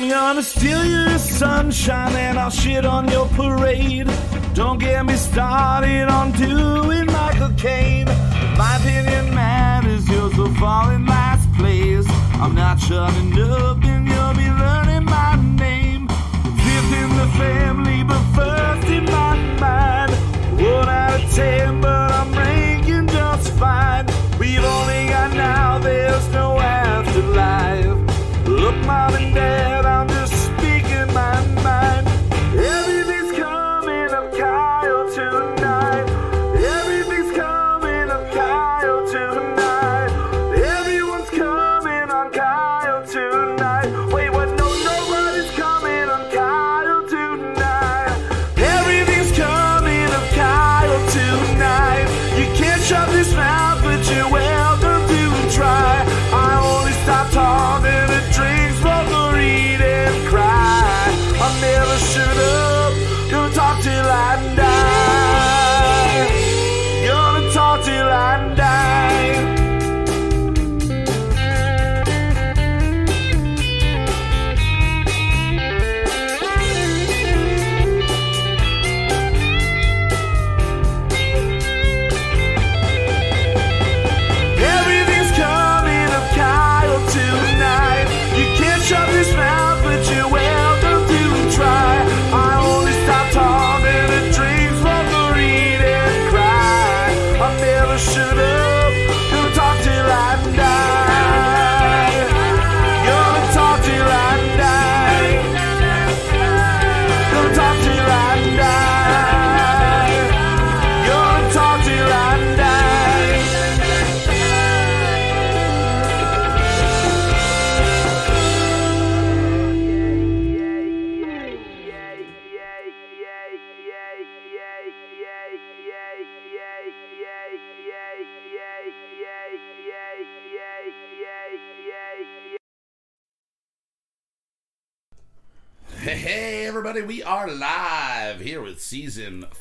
I'm gonna steal your sunshine and I'll shit on your parade. Don't get me started on doing Michael Caine. My opinion matters, yours will fall in last place. I'm not shutting up and you'll be learning my name. Fifth in the family, but first in my mind. One out of ten, but I'm ranking just fine. We've only got now, there's no afterlife. Mom and dad, I'm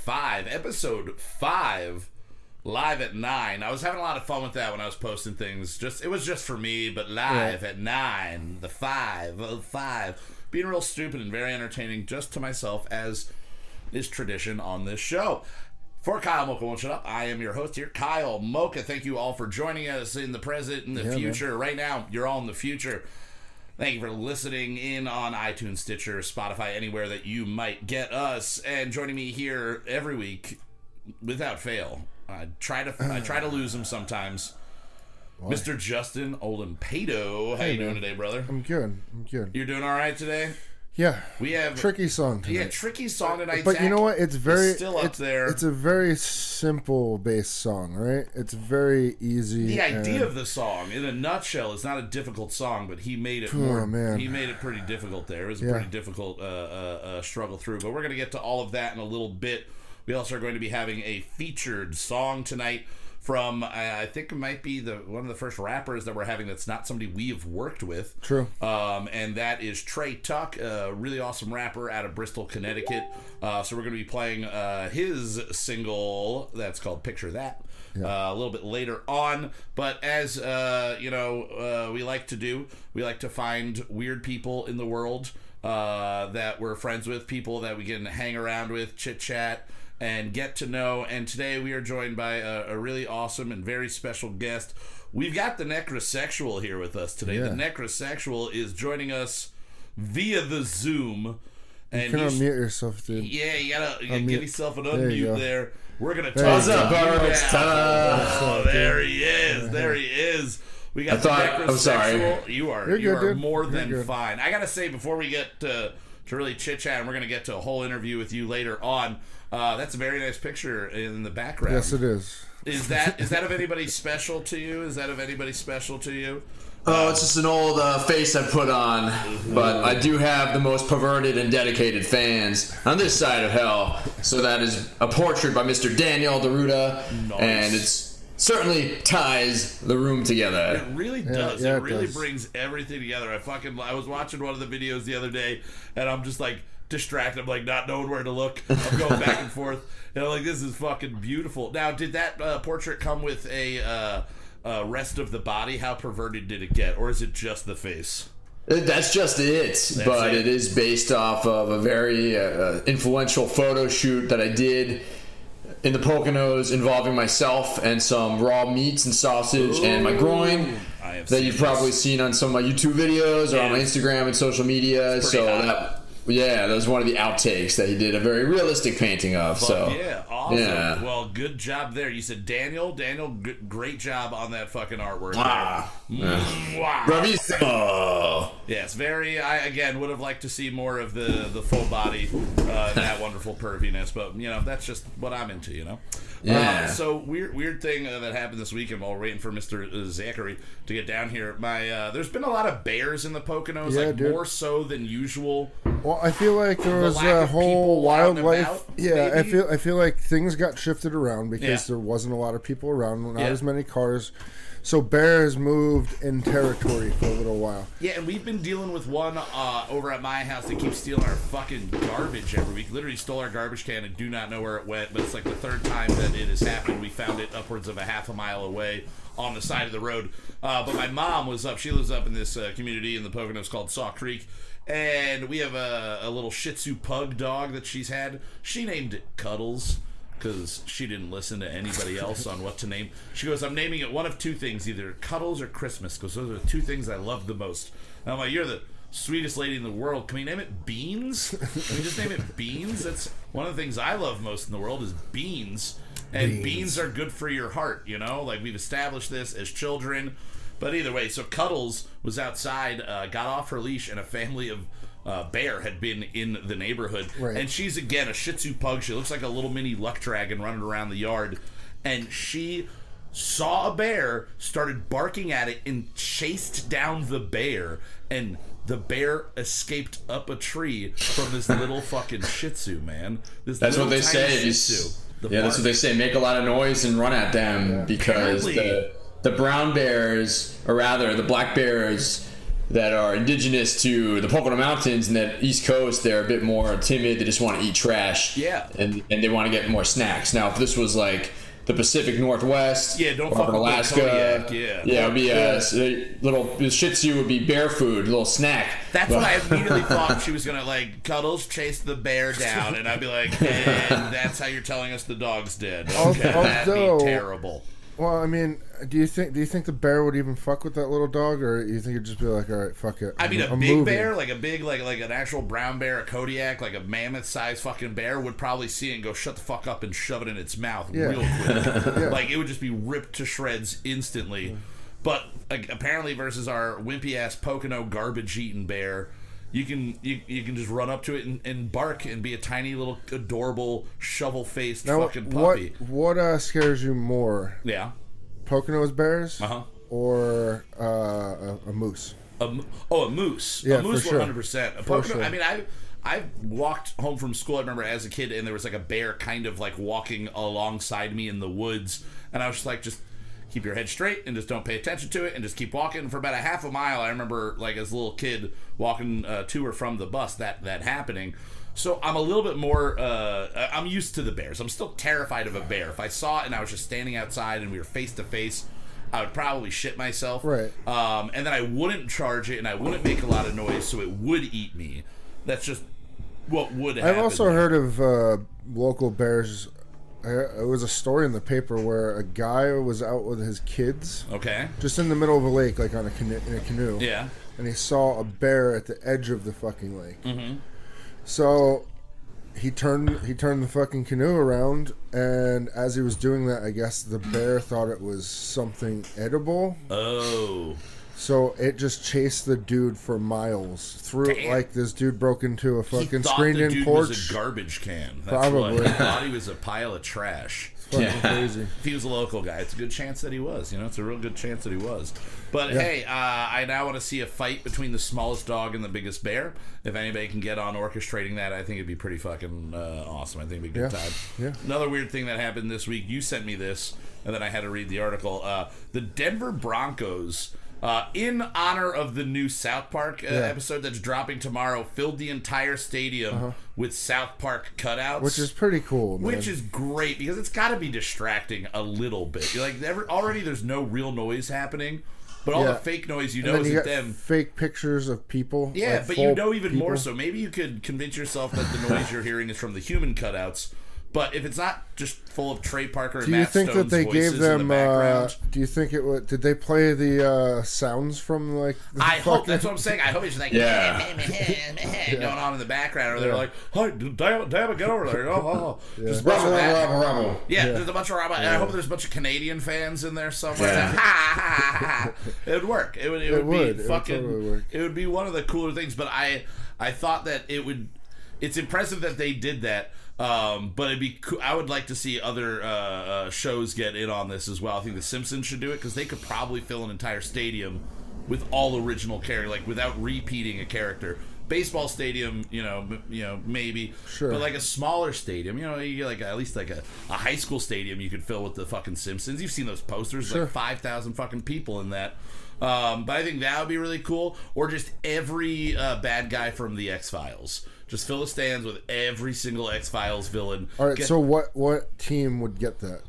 five, episode five, live at nine. I was having a lot of fun with that when I was posting things. Just It was just for me, but live at nine, the five of five, Being real stupid and very entertaining just to myself, as is tradition on this show. For Kyle Mocha Won't Shut Up, I am your host here, Kyle Mocha. Thank you all for joining us in the present and the Yeah, man. future. Right now, you're all in the future. Thank you for listening in on iTunes, Stitcher, Spotify, anywhere that you might get us, and joining me here every week without fail. I try to I try to lose him sometimes. Mr. Justin Olimpado, how you doing man. today, brother? I'm good. I'm good. You're doing all right today. Yeah. We have Tricky song yeah, tricky song tonight. but you know what? It's very still up it's, there. It's a very simple bass song, right? It's very easy. The idea of the song, in a nutshell, is not a difficult song, but he made it Oh, more. man. He made it pretty difficult. There it was a Yeah. pretty difficult uh, uh, uh, struggle through. But we're going to get to all of that in a little bit. We also are going to be having a featured song tonight from I I think it might be the one of the first rappers that we're having that's not somebody we have worked with. True. Um, and that is Trey Tuck, a really awesome rapper out of Bristol, Connecticut. Uh, so we're going to be playing uh, his single that's called "Picture That." Uh, a little bit later on, but as uh, you know, uh, we like to do, we like to find weird people in the world uh, that we're friends with, people that we can hang around with, chit chat, and get to know. And today we are joined by a, a really awesome and very special guest. We've got the necrosexual here with us today. The necrosexual is joining us via the Zoom. And You can he's- unmute yourself, dude. yeah, you gotta, you gotta Unmute. give yourself an There you unmute go. there. We're gonna There talk you to go. you What's up, Oh, there he is. There he is. We got I thought- the I'm sorry. You are You're you good, are dude. more You're than good. fine. I gotta say before we get to to really chit chat, and we're gonna get to a whole interview with you later on. Uh, that's a very nice picture in the background. Yes, it is. Is that is that of anybody special to you? Is that of anybody special to you? Oh, it's just an old uh, face I put on, but I do have the most perverted and dedicated fans on this side of hell. So that is a portrait by Mr. Daniel Deruda, Nice. and it's certainly ties the room together. It really does. yeah, it it really does. brings everything together. I fucking I was watching one of the videos the other day, and I'm just like distracted. I'm like not knowing where to look. I'm going back and forth, and I'm like, this is fucking beautiful. Now, did that uh, portrait come with a uh, uh, rest of the body? How perverted did it get, or is it just the face? That's just it, but it. it is based off of a very uh, influential photo shoot that I did in the Poconos involving myself and some raw meats and sausage and my groin that you've probably seen on some of my YouTube videos or on my Instagram and social media. So hot. that, yeah, that was one of the outtakes that he did a very realistic painting of. Fuck so yeah, awesome. yeah. Well, good job there. You said Daniel. Daniel, g- great job on that fucking artwork. Wow. there. Mwah. Bravissimo. Yes, very. I again would have liked to see more of the the full body, uh, that wonderful perviness, but you know that's just what I'm into, you know. Yeah. Uh, so weird, weird thing uh, that happened this weekend while waiting for Mister Zachary to get down here. My uh, there's been a lot of bears in the Poconos, Yeah, like dude. more so than usual. Well, I feel like there The was a whole people out wildlife. about, yeah, I feel I feel like things got shifted around because Yeah. there wasn't a lot of people around, not Yeah. as many cars. So bears moved in territory for a little while. Yeah, and we've been dealing with one uh, over at my house that keeps stealing our fucking garbage every week. Literally stole our garbage can and do not know where it went. But it's like the third time that it has happened. We found it upwards of a half a mile away on the side of the road. Uh, but my mom was up. She lives up in this uh, community in the Poconos called Saw Creek. And we have a, a little Shih Tzu pug dog that she's had. She named it Cuddles because she didn't listen to anybody else on what to name. She goes, I'm naming it one of two things, either Cuddles or Christmas, because those are the two things I love the most. And I'm like, you're the sweetest lady in the world. Can we name it Beans? Can we just name it Beans? That's one of the things I love most in the world is beans. And beans, are good for your heart, you know? Like we've established this as children. But either way, so Cuddles was outside, uh, got off her leash, and a family of uh, bear had been in the neighborhood. Right. And she's again a Shih Tzu pug. She looks like a little mini luck dragon running around the yard. And she saw a bear, started barking at it, and chased down the bear. And the bear escaped up a tree from this little fucking Shih Tzu, man. This That's what they say. Shih Tzu. The yeah, that's what they say. Make a lot of noise and run at them because Apparently. the the brown bears, or rather the black bears that are indigenous to the Pocono Mountains and that East Coast, they're a bit more timid. They just want to eat trash. Yeah. and and they want to get more snacks. Now, if this was like the Pacific Northwest, Yeah, don't or fuck Alaska, Kodiak, yeah. yeah, uh, it would be a, a little the Shih Tzu would be bear food, a little snack. That's But- what I immediately thought she was gonna like. Cuddles chase the bear down, and I'd be like, and that's how you're telling us the dog's dead. Okay, that'd be terrible. Well, I mean, do you think do you think the bear would even fuck with that little dog, or you think it'd just be like, all right, fuck it? I mean, a I'm big moving. bear, like a big, like like an actual brown bear, a Kodiak, like a mammoth-sized fucking bear, would probably see it and go, "Shut the fuck up," and shove it in its mouth Yeah. real quick. Like it would just be ripped to shreds instantly. But like, apparently, versus our wimpy ass Pocono garbage-eating bear, you can you, you can just run up to it and, and bark and be a tiny little adorable shovel-faced Now, fucking what puppy. what uh, scares you more, Yeah. Poconos bears Uh huh. or uh, a, a moose? A, mo- oh, a moose. Yeah, a moose, for sure. one hundred percent. A For Pocono. sure. I mean, I I walked home from school. I remember as a kid, and there was like a bear kind of like walking alongside me in the woods, and I was just like, just keep your head straight and just don't pay attention to it, and just keep walking for about a half a mile. I remember like as a little kid walking uh, to or from the bus that that happening. So I'm a little bit more. Uh, I'm used to the bears. I'm still terrified of a bear. If I saw it and I was just standing outside and we were face to face, I would probably shit myself. Right. Um, and then I wouldn't charge it and I wouldn't make a lot of noise, so it would eat me. That's just what would happen. I've also heard of uh, local bears. It was a story in the paper where a guy was out with his kids, Okay. just in the middle of a lake, like on a canoe, in a canoe. Yeah. and he saw a bear at the edge of the fucking lake. Mm-hmm. So he turned he turned the fucking canoe around, and as he was doing that, I guess the bear thought it was something edible. Oh. So it just chased the dude for miles through. Damn. Like this dude broke into a fucking thought screened the in dude porch. was a garbage can. That's Probably. What. Thought he was a pile of trash. Yeah. crazy. If he was a local guy, it's a good chance that he was. You know, it's a real good chance that he was. But Yeah. hey, uh, I now want to see a fight between the smallest dog and the biggest bear. If anybody can get on orchestrating that, I think it'd be pretty fucking uh, awesome. I think it'd be a good Yeah. time. Yeah. Another weird thing that happened this week. You sent me this, and then I had to read the article. Uh, the Denver Broncos. Uh, in honor of the new South Park uh, episode that's dropping tomorrow, filled the entire stadium with South Park cutouts, Uh-huh. Which is pretty cool, man. which is great because it's got to be distracting a little bit. You're like, never, already there's no real noise happening. but all Yeah. the fake noise you know then you them. fake pictures of people. Yeah, like but you know even more so. Maybe you could convince yourself that the noise you're hearing is from the human cutouts. But if it's not just full of Trey Parker and Do you Matt think Stone's that they gave them? the Uh, do you think it? would Did they play the uh, sounds from like? The I hope that's what I'm saying. I hope it's just like Yeah. going on in the background, or they're like, "Hi, damn, damn it, get over there!" Oh, oh, oh. Just a bunch Rumble, of that. rumble, rumble, rumble. Yeah, there's a bunch of Robert. and I hope there's a bunch of Canadian fans in there somewhere. Yeah. Ha, ha, ha, ha. It would work. It would. It, It would, would. be It would fucking. totally work. It would be one of the cooler things. But I, I thought that it would. It's impressive that they did that. Um, but it'd be. Cool. I would like to see other uh, uh, shows get in on this as well. I think The Simpsons should do it because they could probably fill an entire stadium with all original character, like without repeating a character. Baseball stadium, you know, m- you know, maybe, Sure. but like a smaller stadium, you know, you get like at least like a, a high school stadium you could fill with the fucking Simpsons. You've seen those posters, Sure. like five thousand fucking people in that. Um, but I think that would be really cool. Or just every uh, bad guy from the X Files. Just fill the stands with every single X Files villain. All right. Get- So what? What team would get that?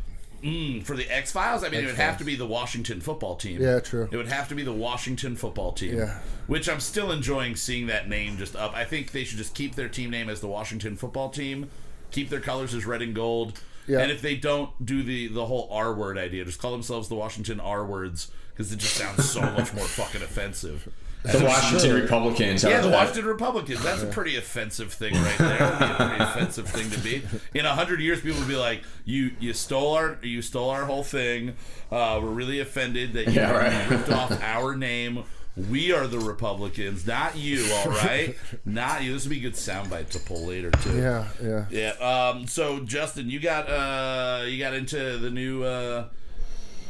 Mm, for the X Files, I mean, it would have to be the Washington football team. Yeah, true. It would have to be the Washington football team. Yeah. Which I'm still enjoying seeing that name just up. I think they should just keep their team name as the Washington football team, keep their colors as red and gold. Yeah. And if they don't do the the whole R word idea, just call themselves the Washington R words because it just sounds so much more fucking offensive. The Washington Republicans. Yeah, how's the that? Washington Republicans. That's a pretty offensive thing right there. That'd be a pretty offensive thing to be. In a hundred years, people would be like, "You, you stole our, you stole our whole thing. Uh, we're really offended that you Yeah, right. ripped off our name. We are the Republicans, not you. All right, not you. This would be a good soundbite to pull later too. Yeah. Yeah. Yeah. Um. So Justin, you got uh, you got into the new uh,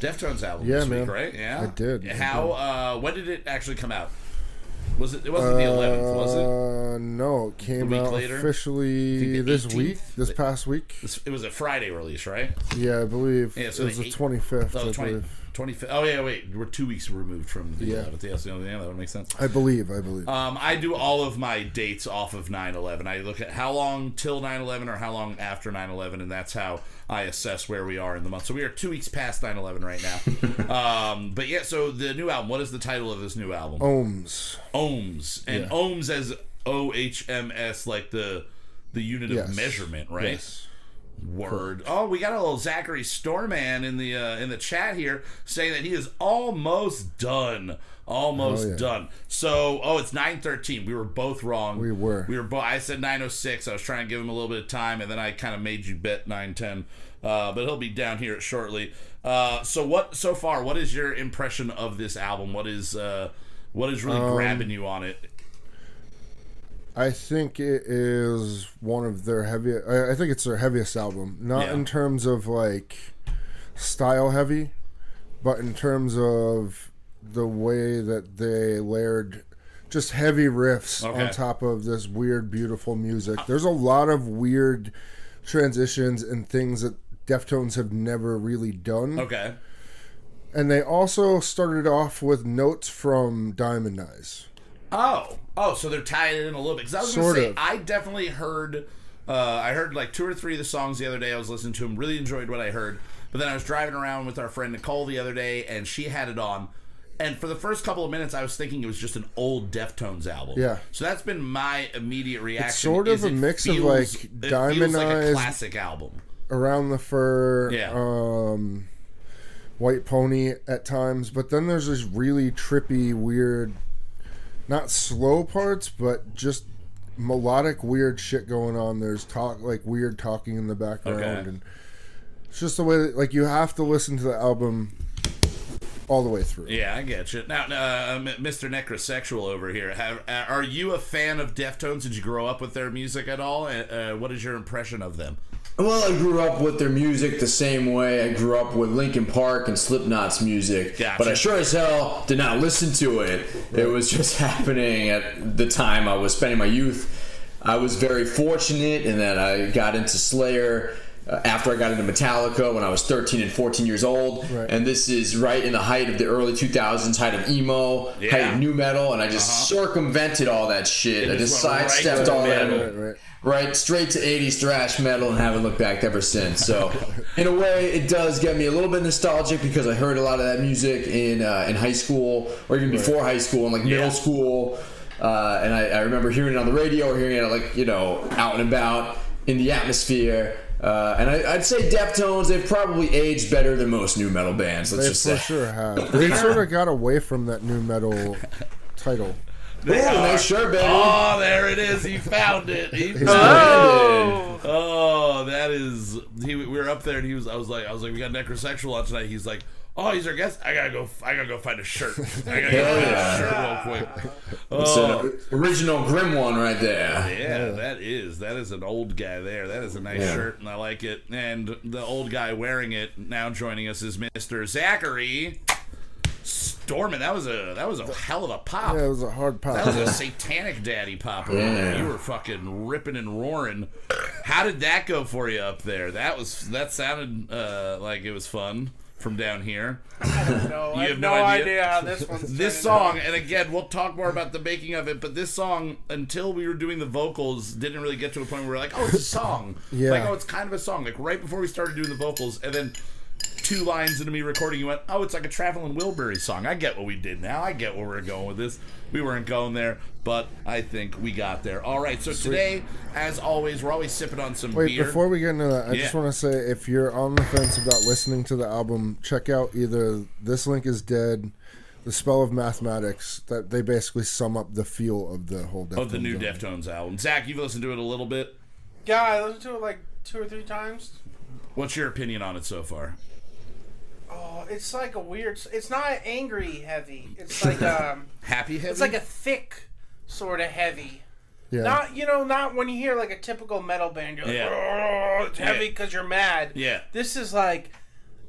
Deftones album Yeah, this week, right? Yeah, I did, I How? Uh, when did it actually come out? Was it? It wasn't the 11th, was it? Uh, no, it came out later? officially this 18th? week, this past week. It was a Friday release, right? Yeah, I believe Yeah, so it was the twenty fifth. Oh, I 20, believe. 25th. Oh, yeah, wait. We're two weeks removed from the Yeah. 11th. Yeah, so, yeah, that would make sense. I believe. I believe. Um, I do all of my dates off of 9 11. I look at how long till 9 11 or how long after 9 11, and that's how I assess where we are in the month. So we are two weeks past 9 11 right now. um, but yeah, so the new album, what is the title of this new album? Ohms. Ohms. And Yeah. ohms as O H M S, like the the unit Yes. of measurement, right? Yes. Word. Oh, we got a little Zachary Storman in the uh, in the chat here saying that he is almost done. Almost Oh, yeah. done. So, oh, it's nine thirteen. We were both wrong. We were. We were both. I said nine oh six. I was trying to give him a little bit of time, and then I kind of made you bet nine ten. Uh, but he'll be down here shortly. Uh, so what? So far, what is your impression of this album? What is uh, what is Um, really grabbing you on it? I think it is one of their heaviest. I I think it's their heaviest album. Not Yeah. in terms of like style heavy, but in terms of the way that they layered just heavy riffs Okay. on top of this weird, beautiful music. There's a lot of weird transitions and things that Deftones have never really done. Okay. And they also started off with notes from Diamond Eyes. Oh, oh, so they're tied in a little bit. Because I was Sort going to say, of. I definitely heard. Uh, I heard like two or three of the songs the other day. I was listening to them, really enjoyed what I heard. But then I was driving around with our friend Nicole the other day, and she had it on. And for the first couple of minutes, I was thinking it was just an old Deftones album. Yeah. So that's been my immediate reaction. It's sort of a it mix of, feels- like, it feels Diamond like classic album. around the fur, Yeah. um, White Pony at times, but then there's this really trippy, weird, not slow parts, but just melodic, weird shit going on. There's talk like weird talking in the background, Okay. and it's just the way that, like you have to listen to the album all the way through. Yeah, I get you. Now, uh, Mr. Necrosexual over here, have, uh, are you a fan of Deftones? Did you grow up with their music at all? Uh, uh, what is your impression of them? Well, I grew up with their music the same way I grew up with Linkin Park and Slipknot's music. Gotcha. But I sure as hell did not listen to it. It was just happening at the time I was spending my youth. I was very fortunate in that I got into Slayer uh, after I got into Metallica when I was 13 and 14 years old. Right. And this is right in the height of the early 2000s, height of emo, height of nu metal, and I just circumvented all that shit. It I just just went right sidestepped to all that. Metal. Right, right. Right, straight to 80s thrash metal and haven't looked back ever since. So, in a way, it does get me a little bit nostalgic because I heard a lot of that music in uh, in high school or even before high school and like middle Yeah. school. Uh, and I, I remember hearing it on the radio or hearing it like, you know, out and about in the atmosphere. Uh, and I, I'd say Deftones, they've probably aged better than most nu metal bands, let's They just for say. sure have. They sort of got away from that nu metal title. They Ooh, are. nice shirt, baby. Oh, there it is. He found it. He found it. Oh, Oh, that is. He, we were up there, and he was. I was like, I was like, we got necrosexual on tonight. He's like, oh, he's our guest. I gotta go. I gotta go find a shirt. I gotta go Hell find yeah. a shirt real quick. It's Oh, an original Grim one right there. yeah, that is. That is an old guy there. That is a nice Yeah. shirt, and I like it. And the old guy wearing it now joining us is Mister Zachary Storman. That was a that was a hell of a pop. Yeah, it was a hard pop. That was a satanic daddy pop. Yeah. You were fucking ripping and roaring. How did that go for you up there? That was that sounded uh, like it was fun from down here. no, I have have no no idea? idea how this one's This turning song, and again, we'll talk more about the making of it. But this song, until we were doing the vocals, didn't really get to a point where we're like, "Oh, it's a song." Yeah. Like, oh, it's kind of a song. Like right before we started doing the vocals, and then two lines into me recording, you went, "Oh, it's like a traveling Wilbury song." I get what we did now. I get where we're going with this. We weren't going there, but I think we got there. All right. So today, as always, we're always sipping on some Wait, beer. before we get into that, I just want to say if you're on the fence about listening to the album, check out either This Link is Dead, The Spell of Mathematics. That they basically sum up the feel of the whole Deftones of the new album. Deftones album, Zach, you've listened to it a little bit. Yeah, I listened to it like two or three times. What's your opinion on it so far? It's like a weird. It's not angry heavy. It's like um, Happy heavy? it's like a thick sort of heavy. Yeah, Not you know, not when you hear like a typical metal band. You're like, Yeah. oh, it's heavy because you're mad. Yeah. This is like,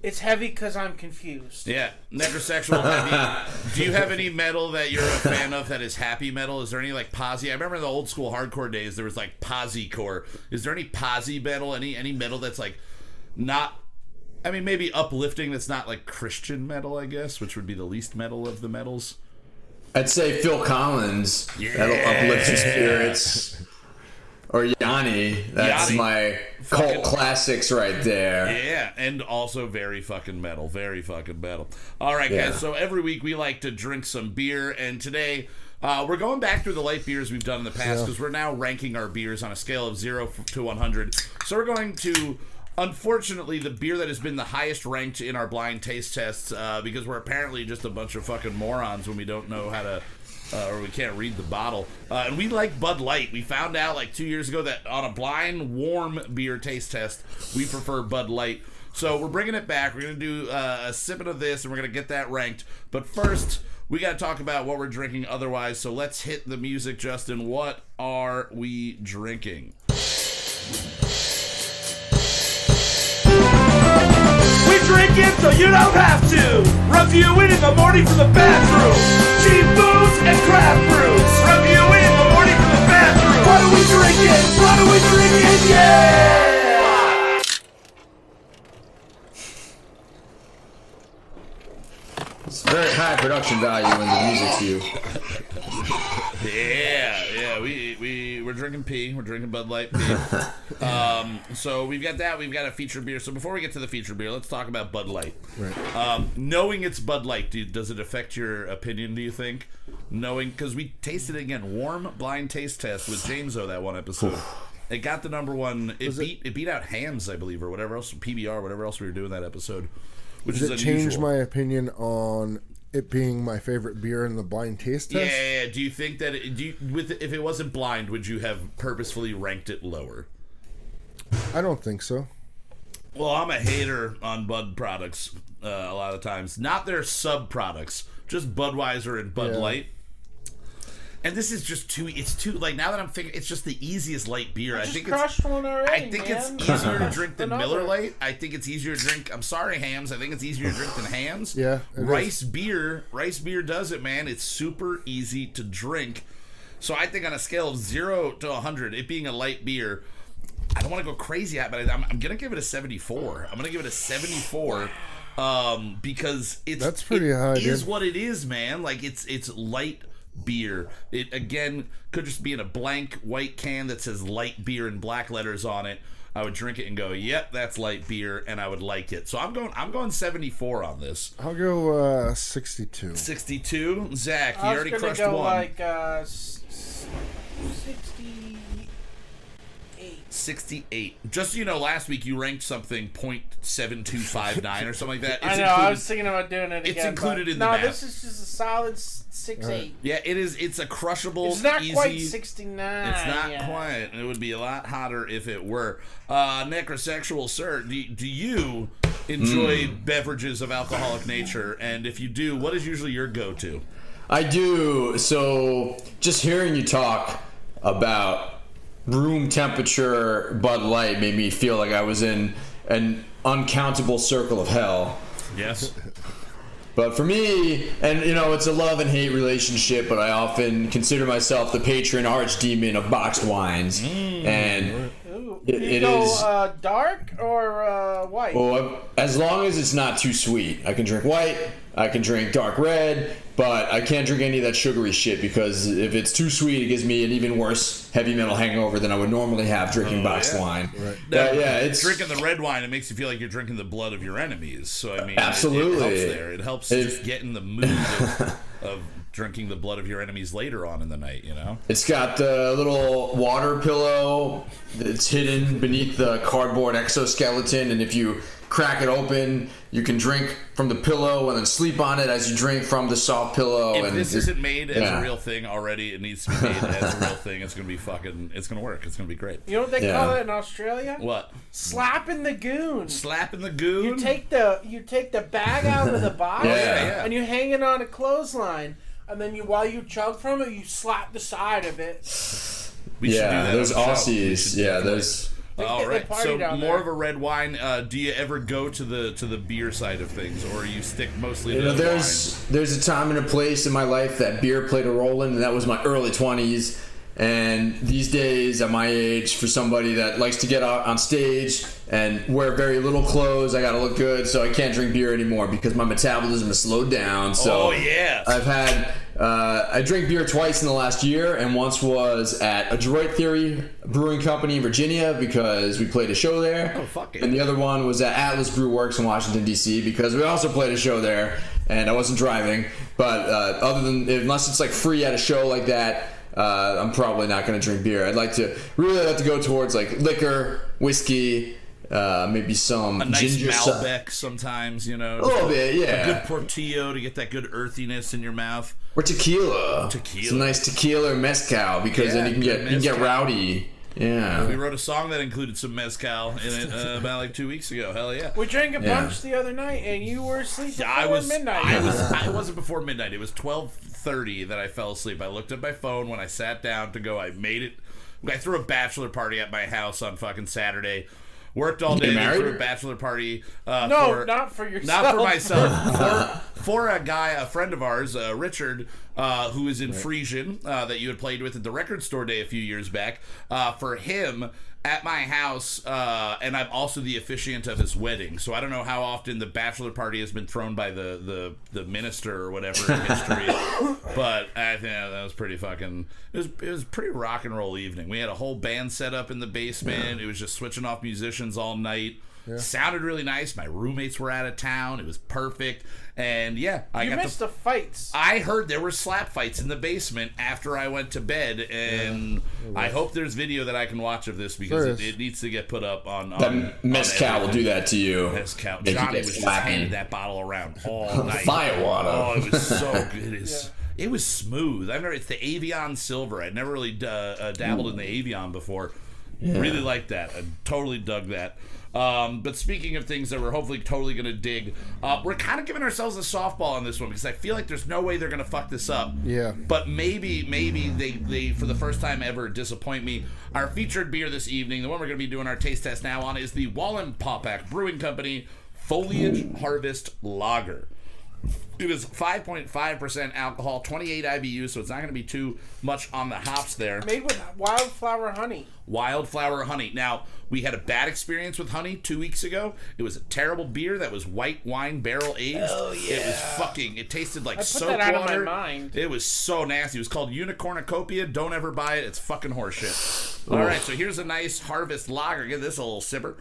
it's heavy because I'm confused. Yeah, necrosexual heavy. Do you have any metal that you're a fan of that is happy metal? Is there any like posi? I remember in the old school hardcore days there was like posi core. Is there any posi metal? Any any metal that's like not? I mean, maybe uplifting. That's not like Christian metal, I guess, which would be the least metal of the metals. I'd say Phil Collins. Yeah. That'll uplift your spirits. Or Yanni. That's Yanni. my Fucking- cult classics right there. Yeah, and also very fucking metal. Very fucking metal. All right, Yeah. guys. So every week we like to drink some beer, and today uh, we're going back through the light beers we've done in the past because we're now ranking our beers on a scale of zero to 100. So we're going to. Unfortunately, the beer that has been the highest ranked in our blind taste tests, uh, because we're apparently just a bunch of fucking morons when we don't know how to uh, or we can't read the bottle. Uh, and we like Bud Light. We found out like two years ago that on a blind warm beer taste test, we prefer Bud Light. So we're bringing it back. We're gonna do uh, a sipping of this, and we're gonna get that ranked. But first, we got to talk about what we're drinking. Otherwise, so let's hit the music, Justin. What are we drinking? It so you don't have to. Review it in the morning from the bathroom. Cheap booze and craft brews. Review it in the morning from the bathroom. What are we drinking? What are we drinking? Yeah! It's very high production value in the music's you. Yeah, yeah. We we we're drinking pee. We're drinking Bud Light pee. um, so we've got that. We've got a feature beer. So before we get to the feature beer, let's talk about Bud Light. Right. Um, knowing it's Bud Light, do, does it affect your opinion? Do you think? Knowing because we tasted it again, warm blind taste test with James O that one episode. It got the number one. It beat it beat out Hamm's, I believe, or whatever else PBR, whatever else we were doing that episode. Which Does is it change my opinion on it being my favorite beer in the blind taste Yeah, test? yeah, yeah. Do you think that it, do you, with if it wasn't blind, would you have purposefully ranked it lower? I don't think so. Well, I'm a hater on Bud products uh, a lot of times. Not their sub products, just Budweiser and Bud Yeah. Light. And this is just too. It's too like now that I'm thinking, it's just the easiest light beer. I Just think it's. crushed one already, I think it's easier to drink than Another. Miller Lite. I think it's easier to drink. I'm sorry, Hamm's. I think it's easier to drink than Hamm's. Yeah, it is. rice beer. Rice beer does it, man. It's super easy to drink. So I think on a scale of zero to 100, it being a light beer, I don't want to go crazy at, but I'm, I'm gonna give it a 74. I'm gonna give it a 74. Um, because it's That's pretty it high, Is dude. what it is, man. Like it's it's light beer. It again could just be in a blank white can that says light beer in black letters on it. I would drink it and go, "Yep, that's light beer," and I would like it. So I'm going. I'm going 74 on this. I'll go uh, 62. 62. Zach, you I was already gonna crushed go one. like uh, s- s- sixty-eight. 68. Just so you know, last week you ranked something .7259 or something like that. I It's know. I was thinking about doing it it's included in the no, math. this is just a solid s- six eight. Yeah, it is. It's a crushable. It's not easy, quite sixty nine. It's not quite. It would be a lot hotter if it were. Uh, necrosexual, sir. Do, do you enjoy Hmm. beverages of alcoholic nature? And if you do, what is usually your go-to? I do. So, just hearing you talk about room temperature Bud Light made me feel like I was in an uncountable circle of hell. Yes. But for me, and you know, it's a love and hate relationship, but I often consider myself the patron archdemon of boxed wines. And Ooh. It- you it go is- uh, dark or uh, white. well, as long as it's not too sweet, I can drink white, I can drink dark red, but I can't drink any of that sugary shit because if it's too sweet, it gives me an even worse heavy metal hangover than I would normally have drinking oh, boxed yeah. wine. Right. Yeah, it's drinking the red wine. It makes you feel like you're drinking the blood of your enemies. So I mean, it- It, helps there. It helps It- just get in the mood of, of drinking the blood of your enemies later on in the night. You know. It's got the little water pillow that's hidden beneath the cardboard exoskeleton, and if you crack it open, you can drink from the pillow and then sleep on it as you drink from the soft pillow. If and this you're- isn't made as yeah. a real thing already, it needs to be made as a real thing. It's gonna be fucking. It's gonna work. It's gonna be great. you know what they Yeah. call it in Australia? What? Slapping the goon. Slapping the goon. You take the you take the bag out of the box Yeah, yeah. and you hang it on a clothesline, and then you while you chug from it, you slap the side of it. we should do yeah, that those on the show. We Aussies, yeah, those. All They right, party so more there. of a red wine. Uh, do you ever go to the to the beer side of things, or you stick mostly You to know, the there's there's a time and a place in my life that beer played a role in, and that was my early 20s. And these days, at my age, for somebody that likes to get out on stage and wear very little clothes, I gotta look good, so I can't drink beer anymore because my metabolism has slowed down. So Oh yeah. I've had uh, I drank beer twice in the last year, and once was at Adroit Theory Brewing Company in Virginia because we played a show there. Oh, fuck it. And the other one was at Atlas Brew Works in Washington D.C. because we also played a show there, and I wasn't driving. But uh, other than unless it's like free at a show like that. Uh, I'm probably not going to drink beer. I'd like to really like to go towards like liquor, whiskey, uh, maybe some a nice ginger Malbec sometimes, you know. A little bit, yeah. A good portillo to get that good earthiness in your mouth. Or tequila. Tequila. Some nice tequila or mezcal because Yeah, then you can get good you can get mezcal. Rowdy. We wrote a song that included some mezcal in it uh, about like two weeks ago. Hell yeah. We drank a Yeah. bunch the other night, and you were asleep before I was midnight. I was I wasn't before midnight. It was twelve thirty that I fell asleep. I looked at my phone when I sat down to go. I made it. I threw a bachelor party at my house on fucking Saturday. Worked all day. You then married? Threw a bachelor party. Uh, no, for, not for yourself. not for myself. for, for a guy, a friend of ours, uh, Richard, uh, who is in Frisian, uh, that you had played with at the record store day a few years back. Uh, for him at my house, uh, and I'm also the officiant of his wedding. So I don't know how often the bachelor party has been thrown by the the, the minister or whatever in history, but I think that was pretty fucking. It was it was pretty rock and roll evening. We had a whole band set up in the basement. It was just switching off musicians all night. Sounded really nice. My roommates were out of town. It was perfect. And yeah, I You got missed to. the fights. I heard there were slap fights in the basement after I went to bed, and I hope there's video that I can watch of this because There it, is. it needs to get put up on. on That on mezcal will do that to you. Mezcal. Make you Johnny was just slapping. handing that bottle around all night. Fire water. Oh, it was so good. It's, It was smooth. I remember it's the Avion Silver. I'd never really uh, uh, dabbled in the Avion before. Really liked that. I totally dug that. Um, but speaking of things that we're hopefully totally going to dig, uh, we're kind of giving ourselves a softball on this one because I feel like there's no way they're going to fuck this up. Yeah. But maybe, maybe they, they, for the first time ever, disappoint me. Our featured beer this evening, the one we're going to be doing our taste test now on, is the Wallenpaupack Brewing Company Foliage Harvest Lager. It is 5.5% alcohol, 28 IBU, so it's not going to be too much on the hops there. Made with wildflower honey. Wildflower honey. Now, we had a bad experience with honey two weeks ago. It was a terrible beer that was white wine barrel aged. Oh, yeah. It was fucking, it tasted like I put soap that out of my water. mind. It was so nasty. It was called Unicornucopia. Don't ever buy it. It's fucking horseshit. All right, so here's a nice harvest lager. Give this a little sipper.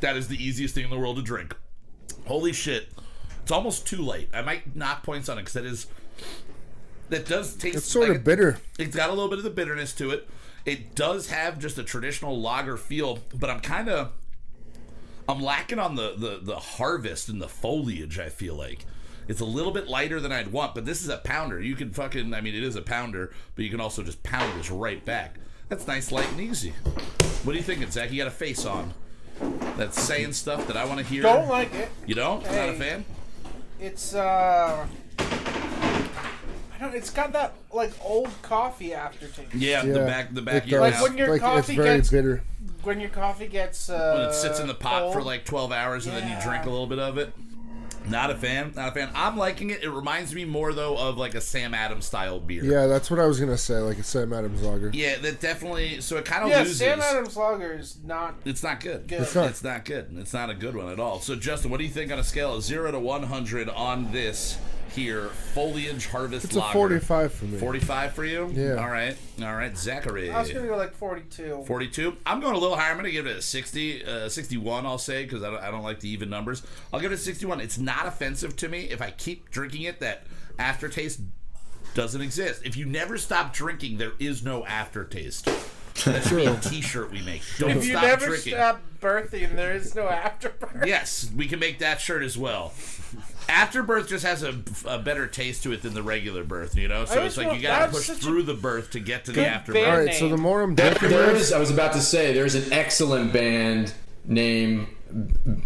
That is the easiest thing in the world to drink. Holy shit. It's almost too late. I might knock points on it because that is. That does taste. It's sort like of bitter. It's got a little bit of the bitterness to it. It does have just a traditional lager feel, but I'm kind of. I'm lacking on the, the, the harvest and the foliage, I feel like. It's a little bit lighter than I'd want, but this is a pounder. You can fucking, I mean, it is a pounder, but you can also just pound this right back. That's nice, light, and easy. What are you thinking, Zach? You got a face on. That's saying stuff that I want to hear. Don't like it. You don't? Not a fan? It's uh. I don't. It's got that like old coffee aftertaste. Yeah, the back, the back it of your does. mouth. Like when your Like, coffee it's very gets- bitter. When your coffee gets uh. when it sits in the pot for like 12 hours and then you drink a little bit of it. Not a fan. Not a fan. I'm liking it. It reminds me more though of like a Sam Adams style beer. Yeah, that's what I was gonna say. Like a Sam Adams lager. Yeah, that definitely. So it kind of Yeah, loses. Sam Adams Lager is not. It's not good. Good. It's not. It's not good. It's not a good one at all. So Justin, what do you think on a scale of zero to 100 on this here foliage harvest It's a lager? 45 for me. 45 for you? Yeah. All right. All right. Zachary. I was gonna go like forty-two. 42. I'm going a little higher. I'm going to give it a 60, uh, 61, I'll say, because I don't, I don't like the even numbers. I'll give it a 61. It's not offensive to me. If I keep drinking it, that aftertaste doesn't exist. If you never stop drinking, there is no aftertaste. That should be a t shirt we make. Don't If you stop never drinking. stop birthing, there is no afterbirth. Yes, we can make that shirt as well. Afterbirth just has a, a better taste to it than the regular birth, you know. So I it's like you got to push through the birth to get to the good afterbirth. All band right, so the more I'm There, drinking there this, is. I was about to say there's an excellent band name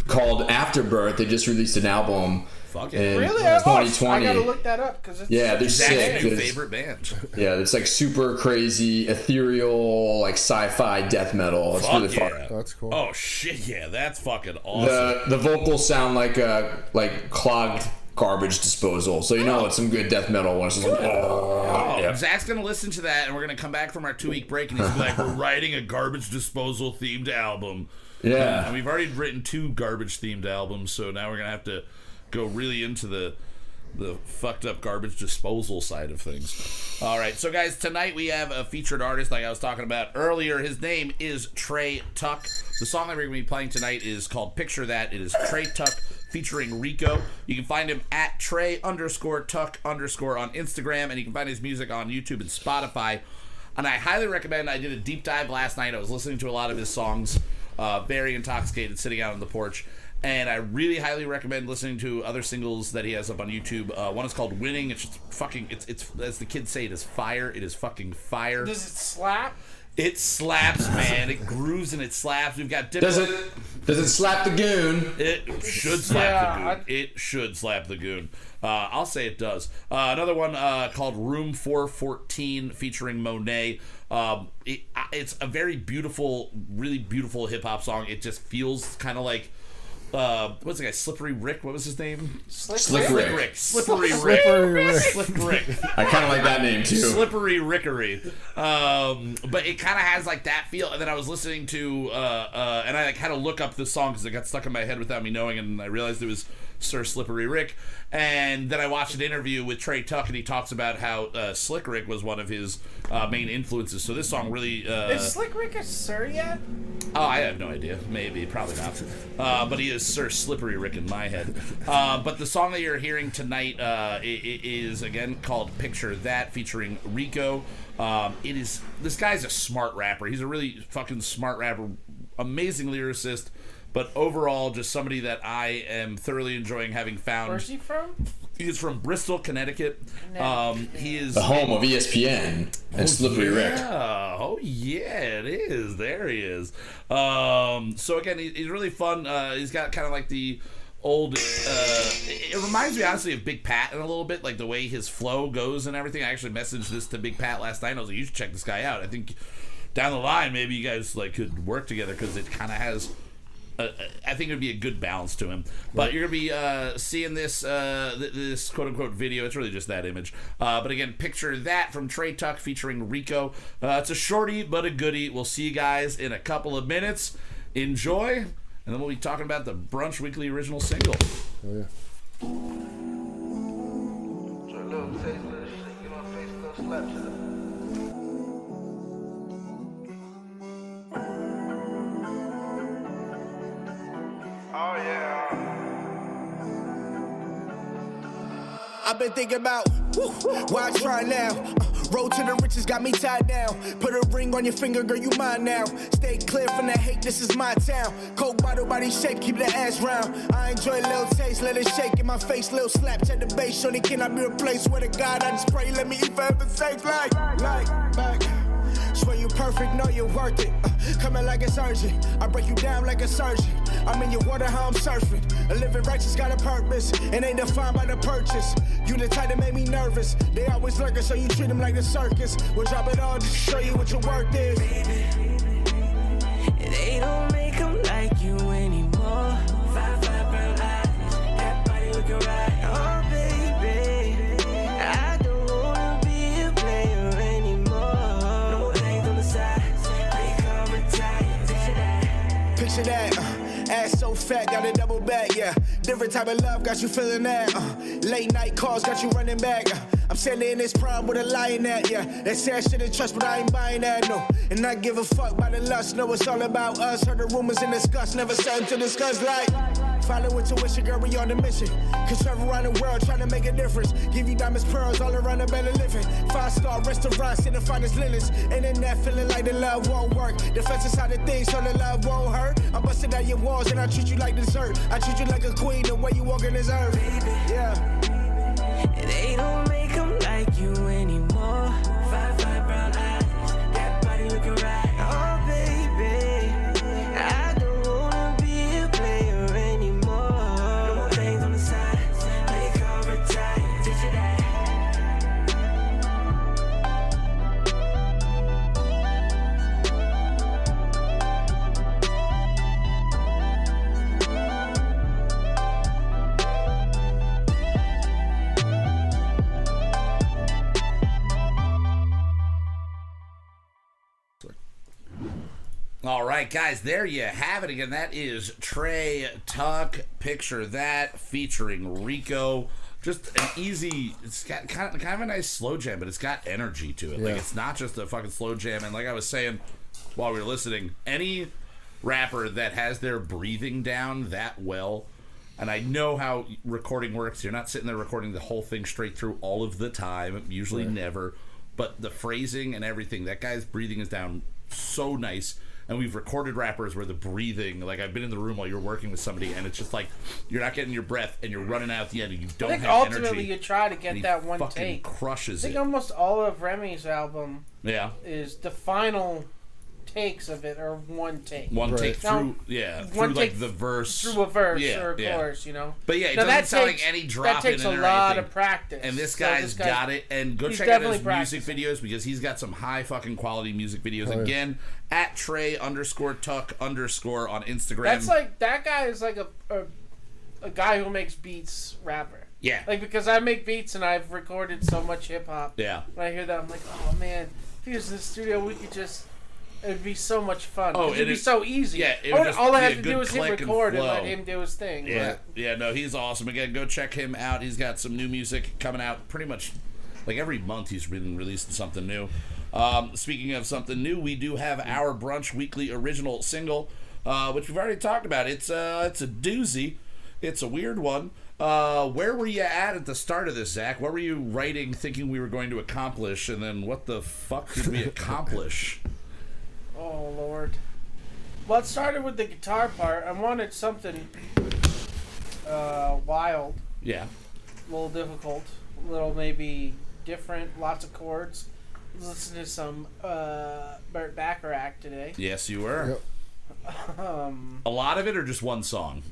called Afterbirth. They just released an album Fuck it. in Really? I, oh, I gotta look that up because it's Yeah, they're Zach's sick. new favorite band. Yeah, it's like super crazy, ethereal, like sci-fi death metal. It's Fuck really yeah. fun. that's cool. Oh shit, yeah, that's fucking awesome. The the vocals sound like a like clogged garbage disposal, so you know oh. it's some good death metal when it's just like, oh. oh, yeah. Zach's gonna listen to that, and we're gonna come back from our two week break, and he's like, "We're writing a garbage disposal themed album." And yeah. we've already written two garbage themed albums, so now we're gonna have to go really into the the fucked up garbage disposal side of things. All right, so guys, tonight we have a featured artist, like I was talking about earlier. His name is Trey Tuck. The song that we're gonna be playing tonight is called "Picture That." It is Trey Tuck featuring Rico. You can find him at Trey underscore Tuck underscore on Instagram, and you can find his music on YouTube and Spotify. And I highly recommend. I did a deep dive last night. I was listening to a lot of his songs, uh, very intoxicated, sitting out on the porch. And I really highly recommend listening to other singles that he has up on YouTube. Uh, one is called "Winning." It's just fucking. It's it's as the kids say, it is fire. It is fucking fire. Does it slap? It slaps, man. It grooves and it slaps. We've got Does it does it slap the goon? It should slap Yeah, the goon. It should slap the goon. Uh, I'll say it does. Uh, another one uh, called Room 414 featuring Monet. Um, it, it's a very beautiful, really beautiful hip hop song. It just feels kind of like. Uh, what's the guy? Slippery Rick. What was his name? Slick, Slick Rick? Rick. Rick. Slippery Rick. Slippery Rick. Slick Rick. I kind of like that name too. Slippery Rickery. Um, but it kind of has like that feel. And then I was listening to, uh, uh, and I like, had to look up this song because it got stuck in my head without me knowing, and I realized it was Sir Slippery Rick. And then I watched an interview with Trey Tuck, and he talks about how uh, Slick Rick was one of his uh, main influences. So this song really. Uh, Is Slick Rick a sir yet? Oh, I have no idea. Maybe, probably not. Uh, but he is Sir Slippery Rick in my head. Uh, but the song that you're hearing tonight uh, is again called "Picture That," featuring Rico. Um, it is this guy's a smart rapper. He's a really fucking smart rapper, amazing lyricist. But overall, just somebody that I am thoroughly enjoying having found. Where's he from? He is from Bristol, Connecticut. Um, he is The home of ESPN and Slippery Rick. yeah. Oh yeah, it is. There he is. Um, so again, he, he's really fun. Uh, he's got kind of like the old. Uh, it it reminds me honestly of Big Pat in a little bit, like the way his flow goes and everything. I actually messaged this to Big Pat last night. I was like, you should check this guy out. I think down the line maybe you guys like could work together because it kind of has uh, I think it would be a good balance to him. But you're gonna be uh, seeing this uh, th- this quote unquote video. It's really just that image. Uh, but again, picture that from Trey Tuck featuring Rico. Uh, it's a shorty but a goodie. We'll see you guys in a couple of minutes. Enjoy, and then we'll be talking about the Brunch Weekly original single. Oh, yeah. Little taste, little shit, get on face, little slap Oh yeah. I've been thinking about why I try now. Uh, road to the riches got me tied down. Put a ring on your finger, girl, you mine now. Stay clear from the hate, this is my town. Coke bottle body shape, keep the ass round. I enjoy a little taste, let it shake in my face. Little slap, check the bass, surely cannot be replaced. Swear to God, I just pray, let me eat for safe. Like, like, back. Swear you perfect, know you're worth it. Uh, coming like a surgeon, I break you down like a surgeon. I'm in your water, how I'm surfing. A living righteous got a purpose, and ain't defined by the purchase. You the type that make me nervous. They always lurking, so you treat them like the circus. We'll drop it all just to show you what your worth is. They don't make 'em like you anymore. Five, five brown eyes, that body looking right. Oh, Picture that. Uh, ass so fat, got a double back, yeah. Different type of love, got you feeling that. Uh, late night calls, got you running back. Uh, I'm in this prime with a lion at, yeah. They say I shouldn't trust, but I ain't buying that, no. And I give a fuck by the lust, know it's all about us. Heard the rumors and discuss, never certain to discuss, like. Follow intuition, girl, we on the mission. Cause travel around the world trying to make a difference. Give you diamonds, pearls, all around a better living. Five star restaurants in the finest linens. And in that feeling like the love won't work. Defensive side of things, so the love won't hurt. I'm busting down your walls and I treat you like dessert. I treat you like a queen, the way you walk in this earth. Yeah. They don't make right, guys, there you have it again. That is Trey Tuck. Picture that featuring Rico. Just an easy. It's got kind of kind of a nice slow jam, but it's got energy to it. Like it's not just a fucking slow jam. And like I was saying while we were listening, any rapper that has their breathing down that well. And I know how recording works. You're not sitting there recording the whole thing straight through all of the time. Usually never. But the phrasing and everything, that guy's breathing is down so nice. And we've recorded rappers where the breathing, like I've been in the room while you're working with somebody, and it's just like you're not getting your breath, and you're running out at the end, and you don't think have ultimately energy. you try to get that one fucking take. I crushes think it. almost all of Remy's album yeah, is the final takes of it or one take. one Right. take Now, through, yeah, through one like take the verse, through a verse yeah, or a yeah. chorus, you know. But yeah, it Now, doesn't that sound takes, like any That drop takes in a lot anything. of practice. And this So guy's got it. And go check out definitely his music videos because he's got some high fucking quality music videos. Oh, yeah. Again, at Trey underscore Tuck underscore on Instagram. That's like that guy is like a, a a guy who makes beats rapper. yeah, Like because I make beats and I've recorded so much hip hop. yeah. When I hear that, I'm like, oh man, if he was in the studio, we could just. It'd be so much fun. Oh, 'Cause it'd be it'd- so easy. yeah, it all, just all I be have to do is hit click and record and, let him do his thing. Yeah, yeah, no, he's awesome. Again, go check him out. He's got some new music coming out pretty much like every month. He's been releasing something new. Um, speaking of something new, we do have our brunch weekly original single, uh, which we've already talked about. It's uh, it's a doozy. It's a weird one. Uh, where were you at at the start of this, Zach? What were you writing, thinking we were going to accomplish, and then what the fuck did we accomplish? Oh lord. Well, it started with the guitar part. I wanted something uh, wild, Yeah, a little difficult, a little maybe different. Lots of chords. Listen to some uh, Burt Bacharach today. yes, you were. Yep. Um, A lot of it, or just one song?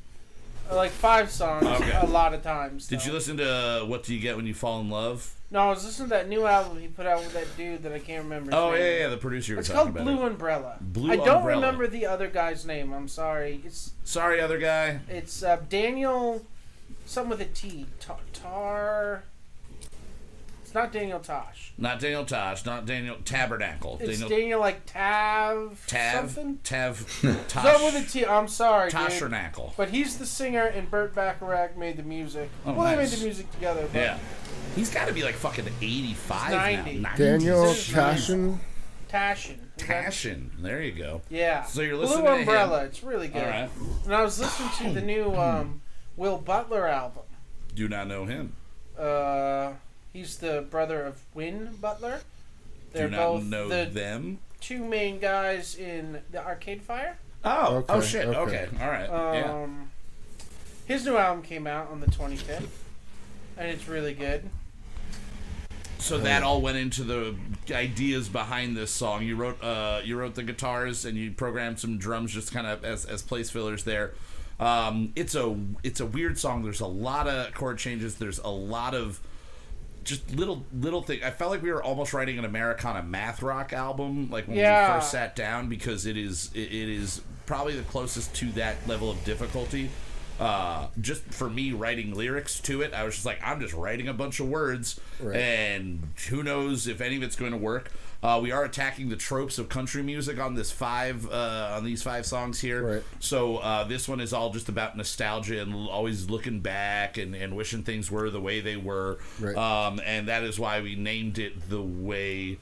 like five songs Okay. a lot of times. Did though. you listen to What Do You Get When You Fall in Love? No, I was listening to that new album he put out with that dude that I can't remember. Oh name. yeah, yeah, the producer you It's called about. Blue Umbrella. Blue I don't Umbrella. remember the other guy's name. I'm sorry. It's Sorry, other guy. it's uh, Daniel, something with a T. Ta- Tar. It's not Daniel Tosh. Not Daniel Tosh. Not Daniel Tabernacle. It's Daniel Daniel like Tav. Tav. Something. Tav. Something Tosh. with a T. I'm sorry, dude. Tashernacle. But he's the singer, and Burt Bacharach made the music. Oh, well, they made the music together. But Yeah. He's got to be like fucking 85 90. now. Daniel This is nice. Tashin. Tashin. Is that- Passion. There you go. Yeah. So you're Blue listening to him. Umbrella. It's really good. All right. And I was listening to the new um, Will Butler album. Do not know him. Uh, he's the brother of Win Butler. They're Do not both know the them. two main guys in the Arcade Fire. Oh, Okay, oh shit. Okay. okay. All right. yeah. Um, His new album came out on the 25th, and it's really good. So that all went into the ideas behind this song. You wrote uh, you wrote the guitars and you programmed some drums just kind of as, as place fillers there. Um, it's a it's a weird song. There's a lot of chord changes. There's a lot of just little little thing. I felt like we were almost writing an Americana math rock album, like when Yeah. we first sat down, because it is it, it is probably the closest to that level of difficulty. Uh, just for me writing lyrics to it, I was just like, I'm just writing a bunch of words, Right. and who knows if any of it's going to work. Uh, we are attacking the tropes of country music on this five uh, on these five songs here. Right. So uh, this one is all just about nostalgia and always looking back and, and wishing things were the way they were. Right. Um, and that is why we named it the way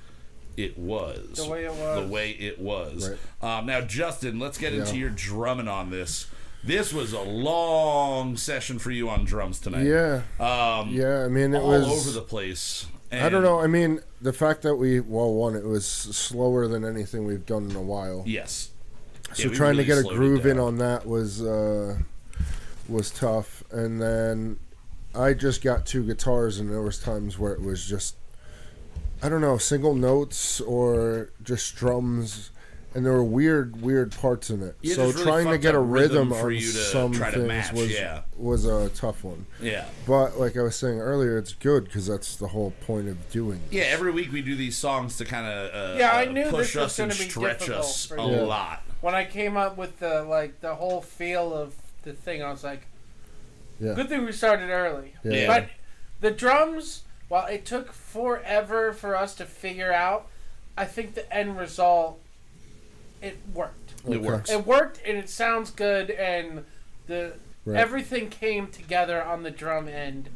it was. The Way It Was. The way it was. Um, now, Justin, let's get into your drumming on this. This was a long session for you on drums tonight. Yeah. Um, Yeah, I mean, it all was. over the place. I don't know. I mean, the fact that we well, one, it was slower than anything we've done in a while. Yes. So Yeah, trying really to get a groove in on that was uh, was tough. And then I just got two guitars, and there was times where it was just I don't know, single notes or just drums. And there were weird, weird parts in it. Yeah, so really trying to get a rhythm rhythm for on you to some try to things match, was yeah. was a tough one. Yeah. But like I was saying earlier, it's good because that's the whole point of doing. it. Yeah, every week we do these songs to kind of uh, Yeah, I uh, knew push this was us and be stretch us a you. lot. When I came up with the like the whole feel of the thing, I was like, Yeah. good thing we started early. Yeah. Yeah. But the drums, while it took forever for us to figure out, I think the end result, it worked. It Okay. works. It worked, and it sounds good, and the Right. everything came together on the drum end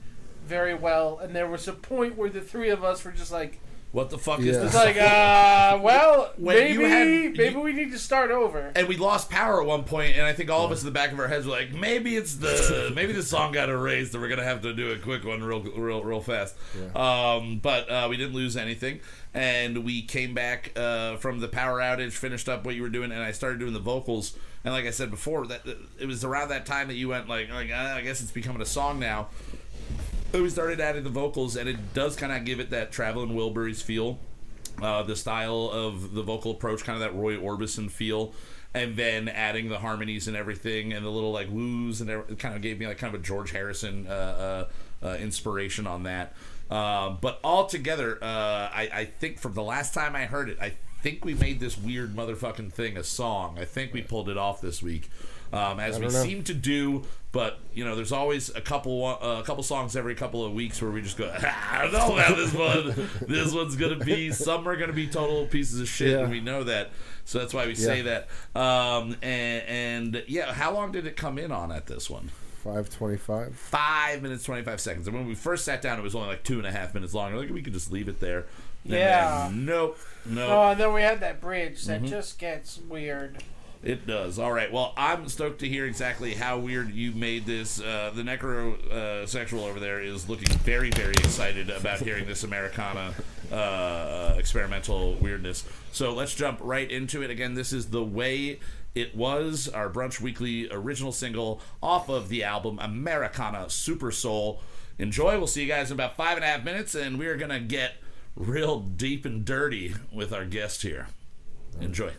very well. And there was a point where the three of us were just like, What the fuck Yeah. is it's this? like, uh, well, When maybe, you had- maybe you- we need to start over. and we lost power at one point, and I think all of us in the back of our heads were like, maybe it's the maybe the song got erased, and we're gonna have to do a quick one real real real fast. Um, but uh, we didn't lose anything, and we came back uh, from the power outage, finished up what you were doing, and I started doing the vocals. And like I said before, that it was around that time that you went like, like "Ah, I guess it's becoming a song now. We started adding the vocals, and it does kind of give it that Traveling Wilburys feel uh, the style of the vocal approach, kind of that Roy Orbison feel, and then adding the harmonies and everything, and the little like woos, and it kind of gave me like kind of a George Harrison uh, uh, uh, inspiration on that. Uh, but altogether, uh, I, I think from the last time I heard it, I think we made this weird motherfucking thing a song. I think we pulled it off this week. Um, as we know. seem to do, but you know, there's always a couple uh, a couple songs every couple of weeks where we just go, I don't know about this one. this one's gonna be some are gonna be total pieces of shit, Yeah. and we know that. So that's why we say that. Um, and, and yeah, how long did it come in on at this one? Five twenty-five. Five minutes twenty five seconds. And when we first sat down, it was only like two and a half minutes long. We're Like we could just leave it there. And Yeah. then, nope. Nope. Oh, and then we had that bridge Mm-hmm. that just gets weird. It does. All right. Well, I'm stoked to hear exactly how weird you made this. Uh, the necro uh, sexual over there is looking very, very excited about hearing this Americana uh, experimental weirdness. So let's jump right into it. Again, this is the way it was our brunch weekly original single off of the album Americana Super Soul. Enjoy. We'll see you guys in about five and a half minutes, and we're gonna get real deep and dirty with our guest here. Enjoy.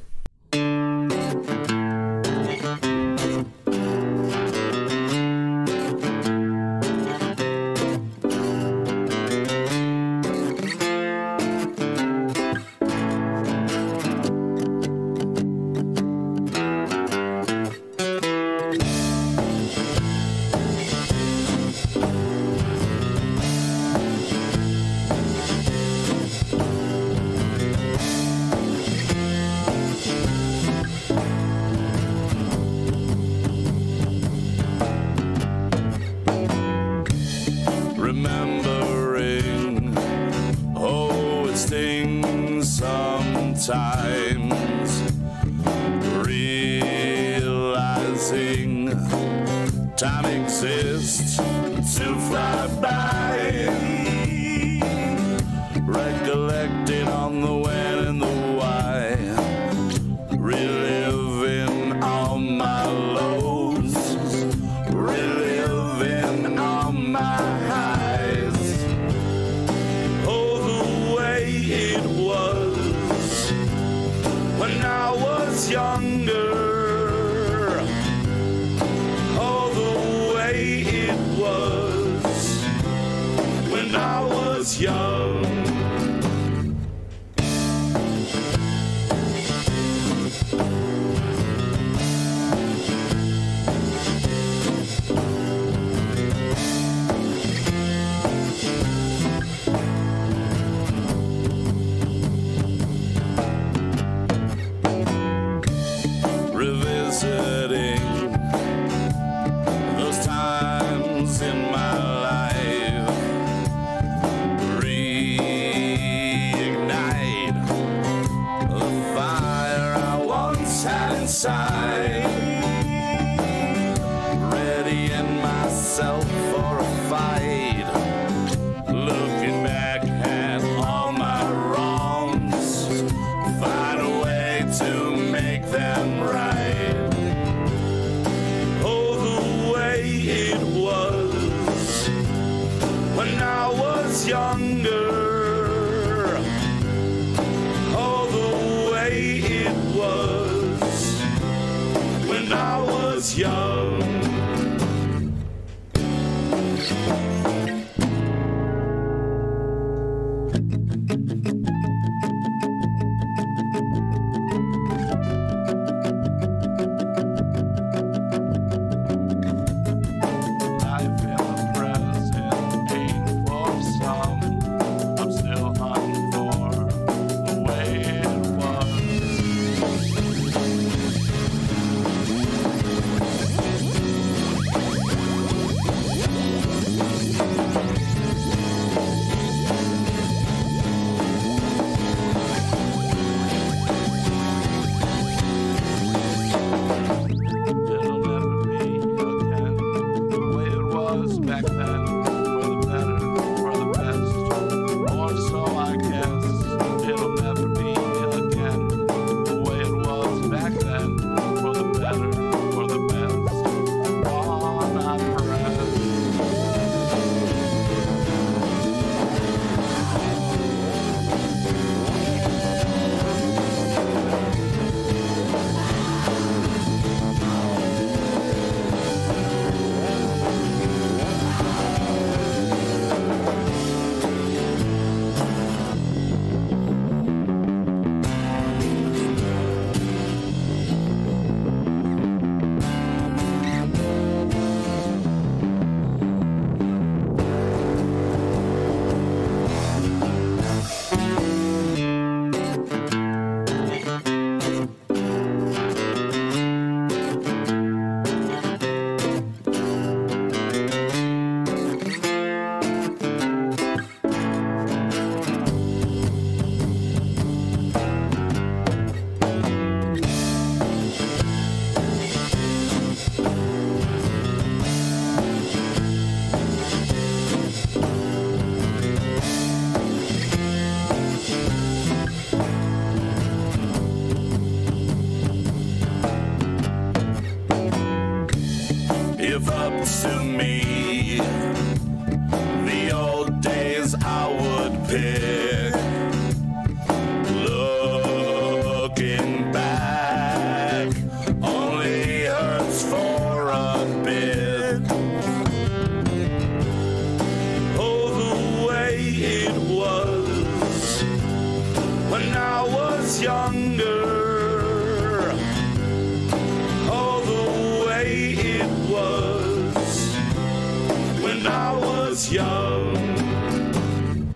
Young.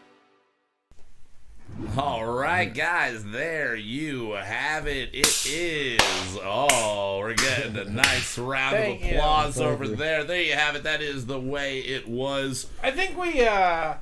All right, guys, there you have it. It is. Oh, we're getting a nice round of applause Thank over there. There you have it. That is the way it was. I think we uh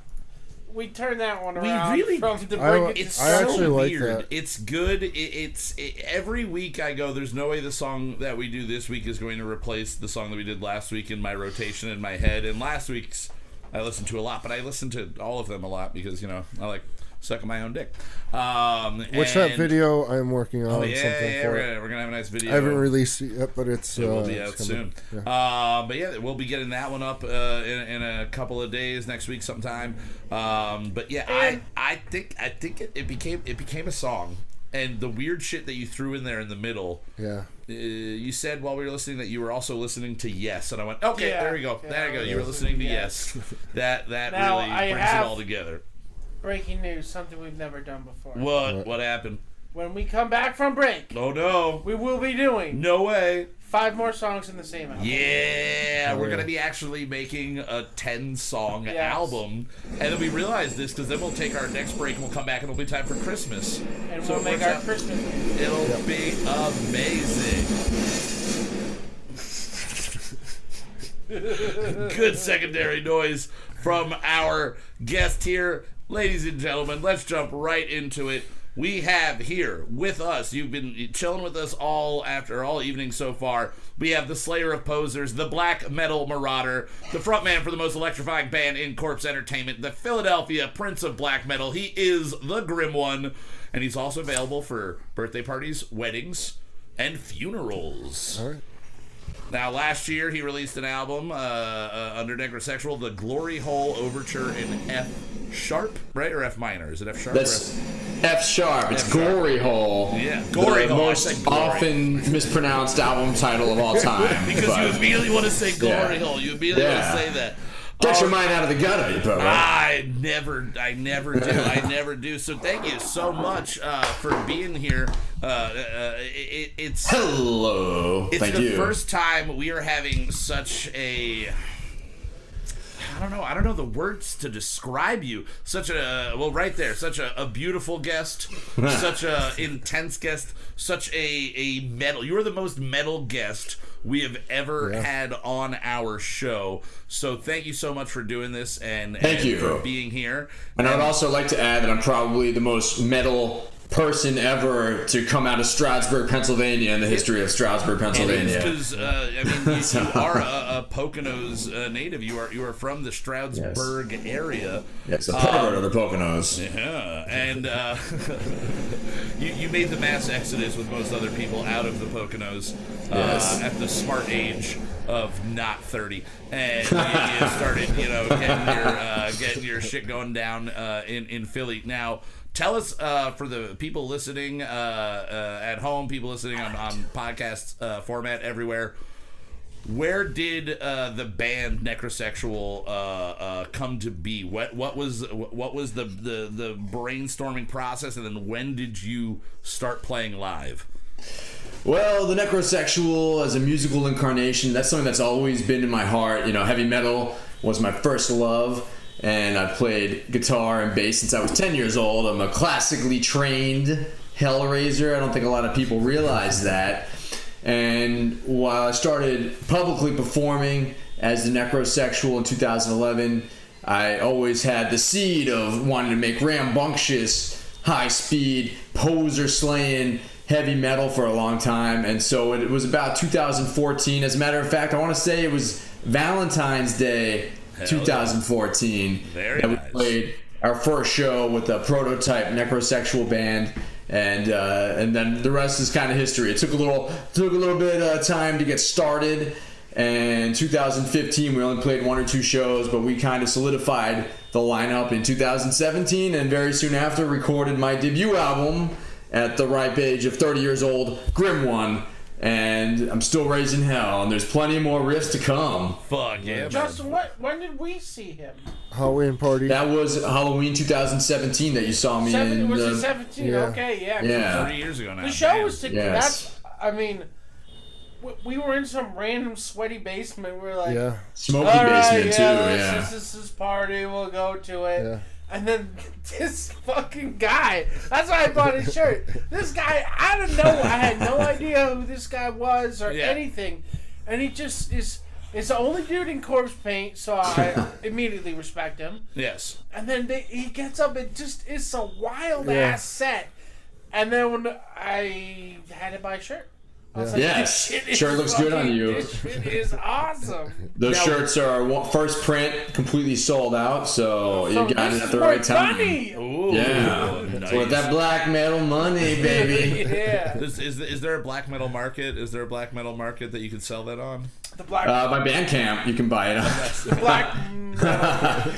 we turned that one around. We really- from the I- break It's I so actually like weird. that. It's good. It, it's it, every week I go. There's no way the song that we do this week is going to replace the song that we did last week in my rotation in my head. And last week's I listen to a lot, but I listen to all of them a lot because you know I like sucking my own dick. Um, Which that video I'm working on Oh, yeah, something yeah, for. we're it. gonna, we're gonna have a nice video. I haven't released it yet, but it's It uh, will be out coming. soon. Yeah. Uh, but yeah, we'll be getting that one up uh, in, in a couple of days next week sometime. Um, but yeah, I I think I think it, it became it became a song. And the weird shit that you threw in there in the middle, yeah. uh, you said while we were listening that you were also listening to Yes, and I went, okay, Yeah, there we go, yeah, there you go. You were listening to listening to Yes. That that Now, really I brings it all together. breaking news, something we've never done before. What What? what happened? When we come back from break, Oh no, we will be doing no way. Five more songs in the same album. Yeah, we're gonna be actually making a ten song Yes. album, and then we realize this because then we'll take our next break and we'll come back and it'll be time for Christmas. And So we'll make our out- Christmas. It'll be amazing. Good secondary noise from our guest here, ladies and gentlemen. Let's jump right into it. We have here with us. You've been chilling with us all after all evening so far. We have the Slayer of Posers, the Black Metal Marauder, the frontman for the most electrifying band in Corpse Entertainment, the Philadelphia Prince of Black Metal. He is the Grim One, and he's also available for birthday parties, weddings, and funerals. All right. Now, last year he released an album uh, uh, under Necrosexual, the Glory Hole Overture in F sharp, right, or F minor? Is it F sharp? or That's F- F sharp. It's F sharp. Glory Hole. Yeah, Glory the Hole, most glory. often mispronounced album title of all time. because but you immediately want to say Glory Yeah. Hole. You immediately Yeah. want to say that. Get your Oh, mind out of the gutter, you put I never, I never do. I never do. So thank you so much uh, for being here. Uh, uh, it, it's Hello. It's Thank the you. first time we are having such a. I don't know. I don't know the words to describe you. Such a well, right there. Such a, a beautiful guest. such a intense guest. Such a a metal. You are the most metal guest we have ever Yeah. had on our show. So thank you so much for doing this and, Thank and you. for being here. And I would also like to add that I'm probably the most metal person ever to come out of Stroudsburg, Pennsylvania, in the history of Stroudsburg, Pennsylvania. Because uh, I mean, you, you are a, a Poconos uh, native. You are you are from the Stroudsburg area. Yes, the pervert of the Poconos. Yeah, and uh, you, you made the mass exodus with most other people out of the Poconos uh, Yes. at the smart age of not 30. And you, you started, you know, getting your, uh, getting your shit going down uh, in, in Philly. Now, tell us uh, for the people listening uh, uh, at home, people listening on, on podcast uh, format everywhere, where did uh, the band Necrosexual uh, come to be? What what was what was the, the the brainstorming process, and then when did you start playing live? Well, the necrosexual as a musical incarnation, that's something that's always been in my heart. You know, heavy metal was my first love, and I played guitar and bass since I was 10 years old. I'm a classically trained Hellraiser. I don't think a lot of people realize that. And while I started publicly performing as the necrosexual in 2011, I always had the seed of wanting to make rambunctious, high speed, poser slaying heavy metal for a long time. And so it was about 2014. As a matter of fact, I want to say it was Valentine's Day yeah. 2014 Very that we played our first show with a prototype necrosexual band and uh, and then the rest is kind of history. It took a little took a little bit of time to get started and 2015 we only played one or two shows but we kind of solidified the lineup in 2017 and very soon after recorded my debut album at the ripe age of 30 years old grim one and i'm still raising hell and there's plenty more riffs to come Fuck yeah, man. Justin, what? When did we see him? Halloween party. that was halloween 2017 that you saw me Seven, in was the, it seventeen? Yeah. Okay, yeah. Yeah. Three years ago now. The show Damn. was to, Yes. that's. I mean, we, we were in some random sweaty basement. We were like, yeah. smoky all right, basement yeah, too this, yeah Is, this party. We'll go to it. Yeah. And then this fucking guy. That's why I bought his shirt. This guy, I don't know. I had no idea who this guy was or Yeah. anything. And he just is It's the only dude in corpse paint, so I immediately respect him. Yes. And then they, he gets up and just it's a wild Yeah. ass set. And then when I had to buy a shirt, I was like, Yes. this shit is Shirt looks good on you. This shit is awesome. Those Now- shirts are one- first print, completely sold out. So you got it at the right time. money. Ooh, Yeah. nice. With that black metal money, baby. yeah, Is, is, is there a black metal market? Is there a black metal market that you can sell that on? the black, Uh, my Bandcamp, you can buy it. on. black.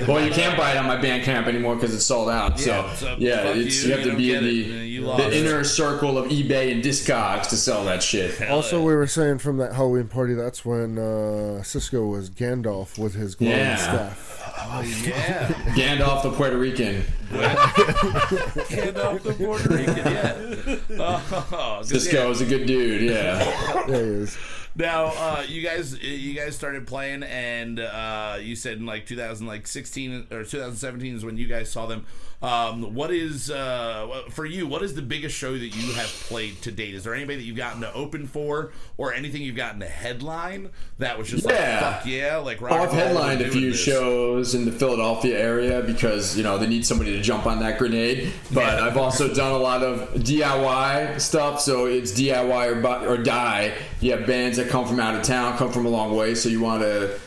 well, you can't buy it on my Bandcamp anymore because it's sold out. So Yeah, so yeah, it's, you, you, have you to be in the, You the inner circle of eBay and Discogs to sell that shit. Also, we were saying from that Halloween party, that's when uh, Cisco was Gandalf with his glowing Yeah. staff. Oh yeah, Gandalf the Puerto Rican. Gandalf the Puerto Rican. Yeah. Oh, 'cause, Cisco yeah. is a good dude. Yeah. There he is. Now, uh, you guys, you guys started playing, and uh, you said in like 2016 or 2017 is when you guys saw them. Um, what is uh, for you? What is the biggest show that you have played to date? Is there anybody that you've gotten to open for, or anything you've gotten to headline that was just Yeah. like fuck yeah, like rock I've and roll, we're headlined a few this. shows in the Philadelphia area because you know they need somebody to jump on that grenade. But Yeah. I've also done a lot of DIY stuff, so it's DIY or, or die. You have bands that come from out of town, come from a long way, so you want to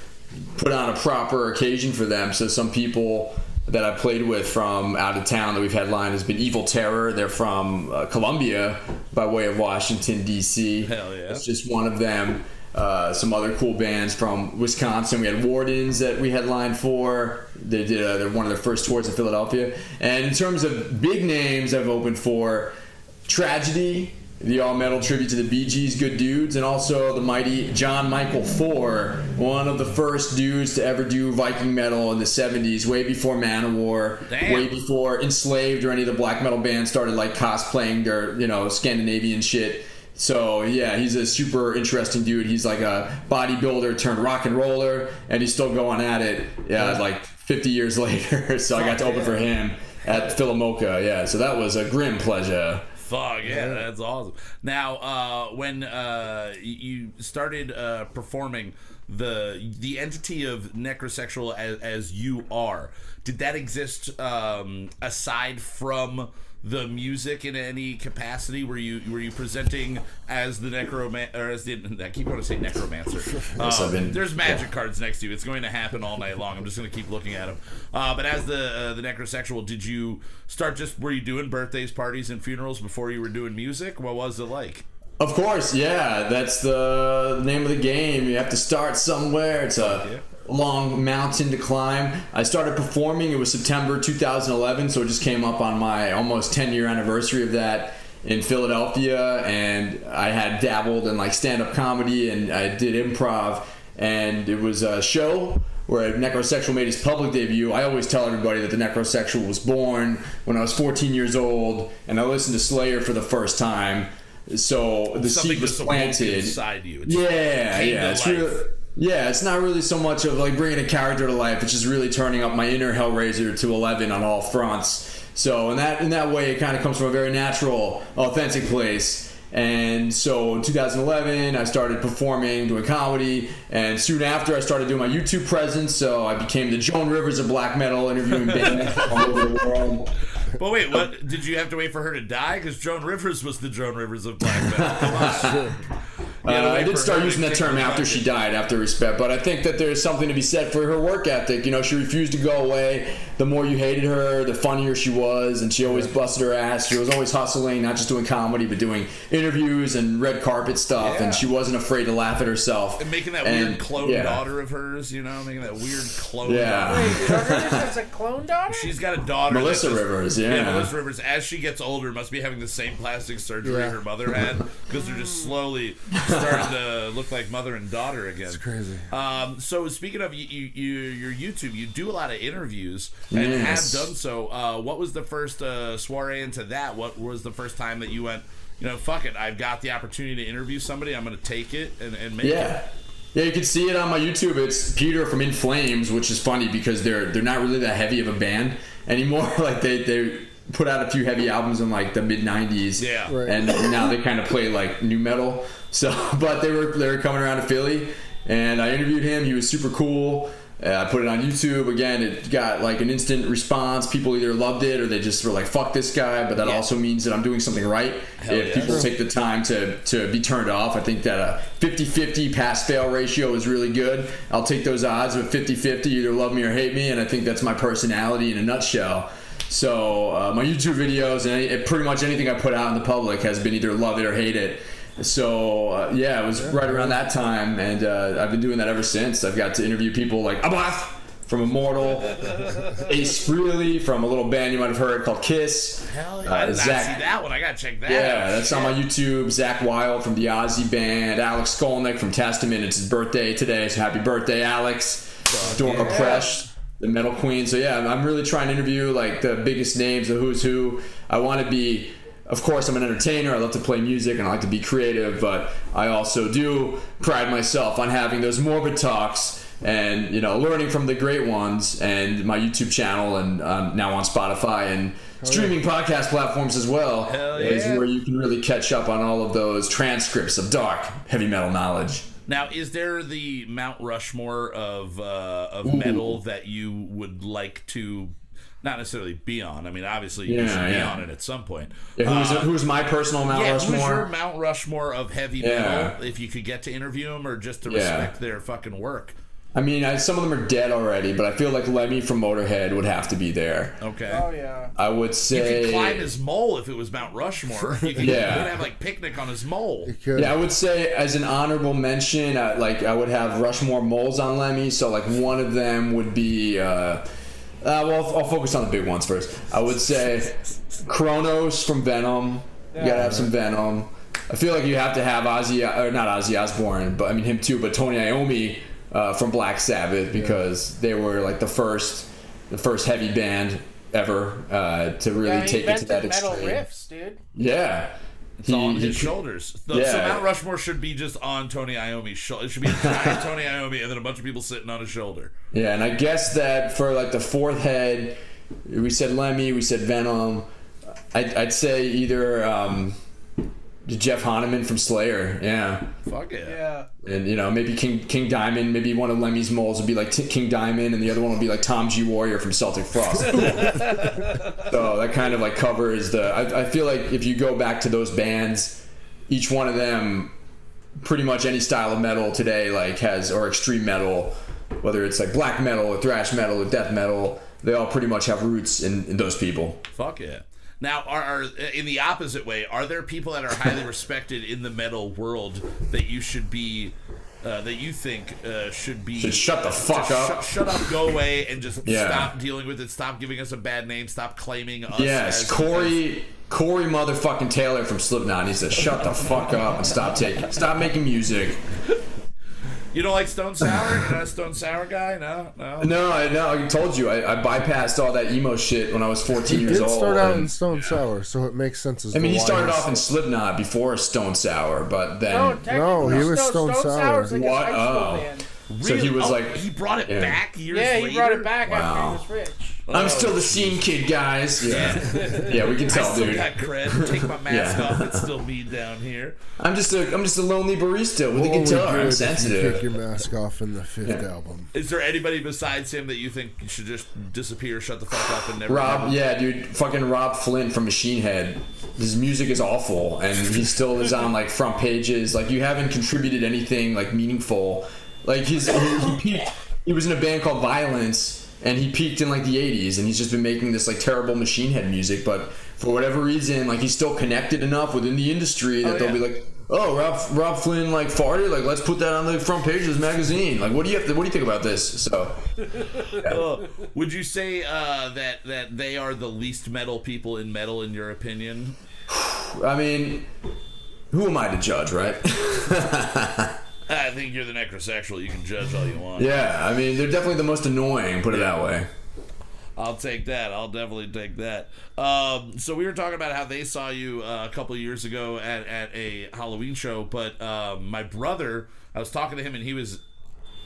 put on a proper occasion for them. So some people that I played with from out of town that we've had headlined has been Evil Terror. They're from uh, Columbia by way of Washington D.C. Hell yeah. It's just one of them. Uh, some other cool bands from Wisconsin. We had Wardens that we headlined for. They did uh, they're one of their first tours in Philadelphia. And in terms of big names, I've opened for Tragedy, the all metal tribute to the Bee Gees, good dudes, and also the mighty Jon Mikl Thor, one of the first dudes to ever do Viking metal in the 70s, way before Manowar, Damn. way before Enslaved or any of the black metal bands started like cosplaying their, you know, Scandinavian shit. So yeah, he's a super interesting dude. He's like a bodybuilder turned rock and roller, and he's still going at it. Yeah, like 50 years later. so I got to open for him at PhilaMOCA. Yeah, so that was a grim pleasure. Fuck yeah, that's awesome. Now, uh, when uh, you started uh, performing the the entity of necrosexual as, as you are, did that exist um, aside from the music in any capacity? Were you were you presenting as the necroman or as the I keep wanting to say necromancer? Yes, Um, I've been- there's magic cards next to you. It's going to happen all night long. I'm just going to keep looking at them. Uh, but as the uh, the necrosexual, did you start just were you doing birthdays, parties, and funerals before you were doing music? What was it like? Of course, yeah. That's the name of the game. You have to start somewhere. It's a long mountain to climb. I started performing. It was September 2011, so it just came up on my almost 10 year anniversary of that in Philadelphia. And I had dabbled in like stand up comedy and I did improv. And it was a show where Necrosexual made his public debut. I always tell everybody that the Necrosexual was born when I was 14 years old, and I listened to Slayer for the first time. So the Something seed was planted. inside you. It's- Yeah, yeah. It's life. really, yeah, it's not really so much of like bringing a character to life. It's just really turning up my inner Hellraiser to 11 on all fronts. So in that in that way, it kind of comes from a very natural, authentic place. And so in 2011, I started performing, doing comedy, and soon after, I started doing my YouTube presence. So I became the Joan Rivers of black metal, interviewing bands all over the world. But wait, what did you have to wait for her to die? Because Joan Rivers was the Joan Rivers of black metal. Come on. You had to Uh, I did start using that term after she died, after respect. But I think that there's something to be said for her work ethic. You know, she refused to go away. The more you hated her, the funnier she was, and she always busted her ass. She was always hustling, not just doing comedy, but doing interviews and red carpet stuff. Yeah. And she wasn't afraid to laugh at herself. And making that And, weird clone yeah. daughter of hers, you know, making that weird clone Yeah. daughter. Wait, Rivers has a clone daughter? She's got a daughter. Melissa just- Rivers, yeah. Melissa Rivers, as she gets older, must be having the same plastic surgery Yeah. her mother had because they're just slowly starting to look like mother and daughter again. It's crazy. Um, so speaking of you, you, you, your YouTube, you do a lot of interviews and Yes. have done so. Uh, what was the first uh, soiree into that? What was the first time that you went? You know, fuck it. I've got the opportunity to interview somebody. I'm going to take it and, and make Yeah. it. Yeah, you can see it on my YouTube. It's Peter from In Flames, which is funny because they're they're not really that heavy of a band anymore. like they they put out a few heavy albums in like the mid '90s. Yeah. Right. And now they kind of play like nu metal. So, but they were they were coming around to Philly, and I interviewed him. He was super cool. Uh, I put it on YouTube. Again, it got like an instant response. People either loved it or they just were like, "Fuck this guy." But that Yeah. also means that I'm doing something right. Hell if yeah. people take the time to to be turned off, I think that a 50-50 pass fail ratio is really good. I'll take those odds with 50-50. Either love me or hate me, and I think that's my personality in a nutshell. So uh, my YouTube videos and any, pretty much anything I put out in the public has been either love it or hate it. So uh, yeah, it was right around that time, and uh, I've been doing that ever since. I've got to interview people like Abbath from Immortal, Ace Frehley from a little band you might have heard called Kiss. Hell Uh, I did not see that one. I gotta check that Yeah, out. that's on my YouTube. Zakk Wylde from the Ozzy Band, Alex Skolnick from Testament. It's his birthday today, so happy birthday, Alex. Doro Pesch, the metal queen. So yeah, I'm- I'm really trying to interview like the biggest names, the who's who. I want to be. Of course, I'm an entertainer. I love to play music and I like to be creative, but I also do pride myself on having those morbid talks and you know learning from the great ones. And my YouTube channel and um, now on Spotify and streaming podcast platforms as well Hell is yeah. where you can really catch up on all of those transcripts of dark heavy metal knowledge. Now, is there the Mount Rushmore of uh, of metal that you would like to not necessarily be on? I mean, obviously you Yeah, should be on it at some point. Yeah, who's, Uh, who's my personal Mount yeah, who's your Rushmore? Mount Rushmore of heavy Yeah. metal? If you could get to interview them, or just to Yeah. respect their fucking work. I mean, I, some of them are dead already, but I feel like Lemmy from Motorhead would have to be there. Okay. Oh yeah. I would say You say. could climb his mole if it was Mount Rushmore. You could, Yeah. you could have like picnic on his mole. Could- Yeah, I would say as an honorable mention, uh, like I would have Rushmore moles on Lemmy. So like one of them would be. Uh, uh, well, I'll, I'll focus on the big ones first. I would say Cronos from Venom. You gotta have some Venom. I feel like you have to have Ozzy, or not Ozzy Osbourne, but I mean him too. But Tony Iommi uh, from Black Sabbath because they were like the first, the first heavy band ever uh, to really Yeah, take it to that metal extreme. riffs, dude. Yeah. It's all on his he- shoulders. The, So Mount Rushmore should be just on Tony Iommi's shoulder. It should be a giant Tony Iommi and then a bunch of people sitting on his shoulder. Yeah, and I guess that for like the fourth head, we said Lemmy, we said Venom. I'd, I'd say either um, Jeff Hanneman from Slayer, yeah, Fuck yeah. Yeah. and you know maybe King King Diamond. Maybe one of Lemmy's moles would be like T- King Diamond, and the other one would be like Tom G Warrior from Celtic Frost. so that kind of like covers the. I, I feel like if you go back to those bands, each one of them pretty much any style of metal today like has or extreme metal whether it's like black metal or thrash metal or death metal they all pretty much have roots in, in those people Fuck yeah. Now, are, are in the opposite way, are there people that are highly respected in the metal world that you should be, uh, that you think uh, should be Should shut the fuck up. Shut, shut up, go away, and just Yeah. stop dealing with it. Stop giving us a bad name. Stop claiming us. yes as, corey corey motherfucking taylor from slipknot He to shut the fuck up and stop taking stop making music You don't like Stone Sour? You're not a Stone Sour guy? No, no. no i know i told you I, I bypassed all that emo shit when i was 14 He years did old start out and- in Stone Sour, so it makes sense as I mean, to he started off in Slipknot before Stone Sour, but then No, technically, No, he was Stone, Stone Stone Sour. Sour's like What? a high school Oh. band. so he was Oh, like, he brought it Yeah. back years Yeah, later. he brought it back Wow. after he was rich. "I'm oh, still the scene kid, guys." Yeah, yeah, we can I tell, still dude. got cred. Take my mask Yeah. off. It's still me down here. I'm just a I'm just a lonely barista with a What would guitar. you I'm if sensitive. You take your mask off in the fifth Yeah. album. Is there anybody besides him that you think should just disappear, shut the fuck up, and never? Rob, yeah, dude, fucking Rob Flynn from Machine Head. His music is awful, and he still is on like front pages. Like you haven't contributed anything like meaningful. Like his he, he peaked. He was in a band called Violence, and he peaked in like the '80s, and he's just been making this like terrible Machine Head music. But for whatever reason, like he's still connected enough within the industry that Oh, they'll yeah. be like. Oh, Rob, Rob Flynn like farted. Like, let's put that on the front page of this magazine. Like, what do you have to? What do you think about this? So, Uh, would you say uh, that that they are the least metal people in metal, in your opinion? I mean, who am I to judge, right? I think you're the necrosexual. You can judge all you want. Yeah, I mean, they're definitely the most annoying, put it that way. I'll take that. I'll definitely take that. Um, so we were talking about how they saw you uh, a couple of years ago at, at a Halloween show, but um, my brother, I was talking to him and he was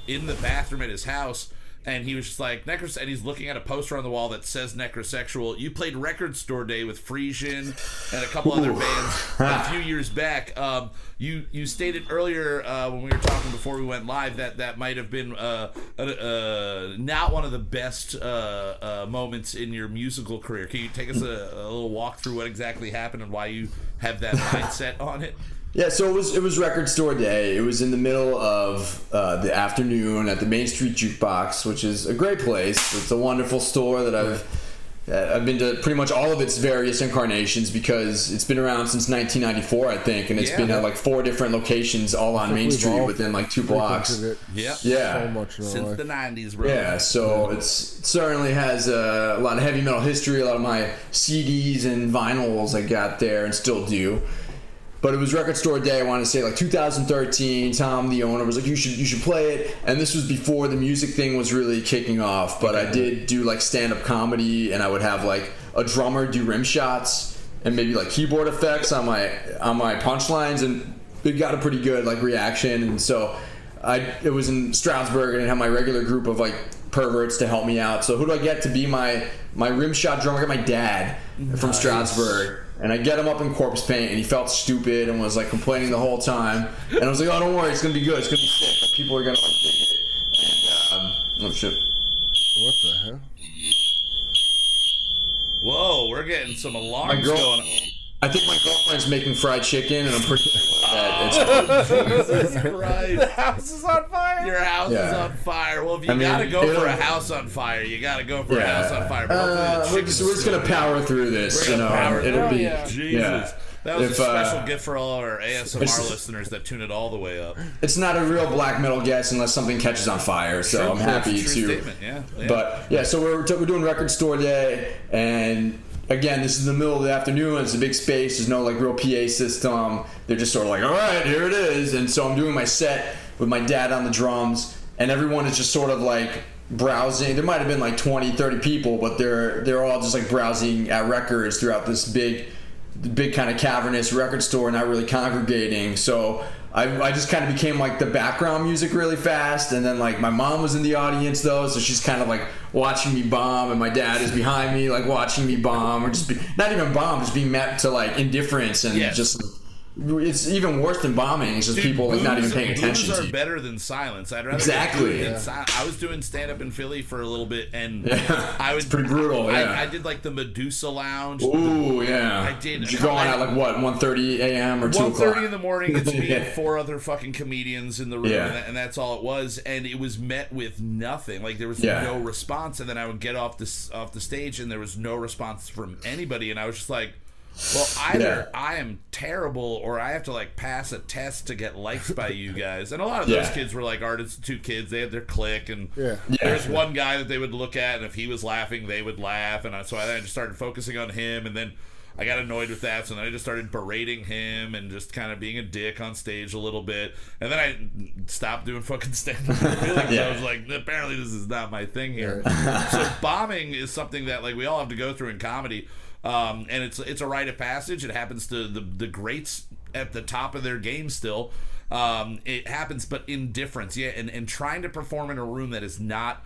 in the bathroom at his house and he was just like necros, and he's looking at a poster on the wall that says necrosexual. You played Record Store Day with Frisian and a couple other bands a few years back. Um, you you stated earlier uh, when we were talking before we went live that that might have been uh, uh, uh, not one of the best uh, uh, moments in your musical career. Can you take us a, a little walk through what exactly happened and why you have that mindset on it? Yeah, so it was it was record store day. It was in the middle of uh, the afternoon at the Main Street Jukebox, which is a great place. It's a wonderful store that I've uh, I've been to pretty much all of its various incarnations because it's been around since 1994, I think, and it's Yeah. been at like four different locations all on Main Street within like two blocks. frequented it Yep. Yeah, so much in our Since life. the '90s, bro. yeah, so it's it certainly has uh, a lot of heavy metal history. A lot of my CDs and vinyls I got there and still do. But it was record store day. I want to say like 2013. Tom, the owner, was like, "You should you should play it." And this was before the music thing was really kicking off. But I did do like stand up comedy, and I would have like a drummer do rim shots and maybe like keyboard effects on my on my punchlines, and it got a pretty good like reaction. And so I it was in Stroudsburg, and I had my regular group of like perverts to help me out. So who do I get to be my my rim shot drummer? I got my dad from Stroudsburg. And I get him up in corpse paint, and he felt stupid and was like complaining the whole time. And I was like, "Oh, don't worry, it's gonna be good. It's gonna be sick. Like, people are gonna like dig it." And um, oh shit, What the hell? Whoa, we're getting some alarms girl- going. on. I think my girlfriend's making fried chicken, and I'm pretty sure that it's Jesus Christ. The house is on fire. Your house is Yeah. on fire. Well, if you I mean, gotta go for a house on fire, you gotta go for a house on fire. But hopefully the Uh, we're, chicken's just, we're just gonna power through this, We're you gonna know. power It'll through be it. Jesus. yeah. That was If, a uh, special gift for all our ASMR it's- listeners that tune it all the way up. It's not a real black metal guess unless something catches on fire. So I'm happy True to. statement, yeah. yeah. But yeah, so we're, we're doing record store day, and again, this is the middle of the afternoon. It's a big space. There's no like real PA system. They're just sort of like, all right, here it is. And so I'm doing my set with my dad on the drums, and everyone is just sort of like browsing. There might have been like 20, 30 people, but they're they're all just like browsing at records throughout this big, big kind of cavernous record store, not really congregating. So. I, I just kind of became like the background music really fast and then like my mom was in the audience though so she's kind of like watching me bomb and my dad is behind me like watching me bomb or just be, not even bomb just being met to like indifference and Yes. just it's even worse than bombing it's just Dude, people like not even paying attention boos to are you better than silence. I'd rather Exactly. do it in Yeah. si- I was doing stand up in Philly for a little bit, and Yeah. I was It's pretty brutal, yeah. I, I did like the Medusa Lounge. Ooh yeah I did. you go on at like what 1.30 a.m or 2 o'clock thirty in the morning. It's me and four other fucking comedians in the room, and, that, and that's all it was. And it was met with nothing. Like there was no response. And then I would get off this off the stage, and there was no response from anybody. And I was just like, "Well, either Yeah. I am terrible, or I have to like pass a test to get likes by you guys." And a lot of those Yeah. kids were like Art Institute kids. They had their clique, and Yeah. Yeah. there's one guy that they would look at, and if he was laughing, they would laugh. And so I just started focusing on him, and then I got annoyed with that. So then I just started berating him and just kind of being a dick on stage a little bit. And then I stopped doing fucking stand up. Yeah. I was like, apparently this is not my thing here. so bombing is something that like we all have to go through in comedy. Um, and it's it's a rite of passage. It happens to the the greats at the top of their game still. Um, it happens, but indifference, yeah. And and trying to perform in a room that is not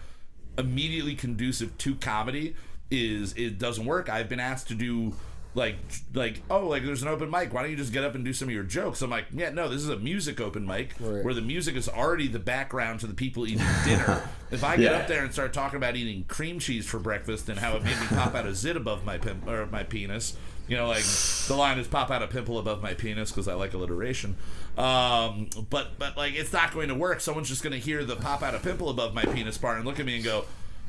immediately conducive to comedy is it doesn't work. I've been asked to do like like oh like there's an open mic. Why don't you just get up and do some of your jokes? I'm like yeah no this is a music open mic Right. where the music is already the background to the people eating dinner. if I get Yeah. up there and start talking about eating cream cheese for breakfast and how it made me pop out a zit above my pim- or my penis. You know, like the line is "pop out a pimple above my penis" because I like alliteration. Um, but but like it's not going to work. Someone's just going to hear the "pop out a pimple above my penis" part and look at me and go,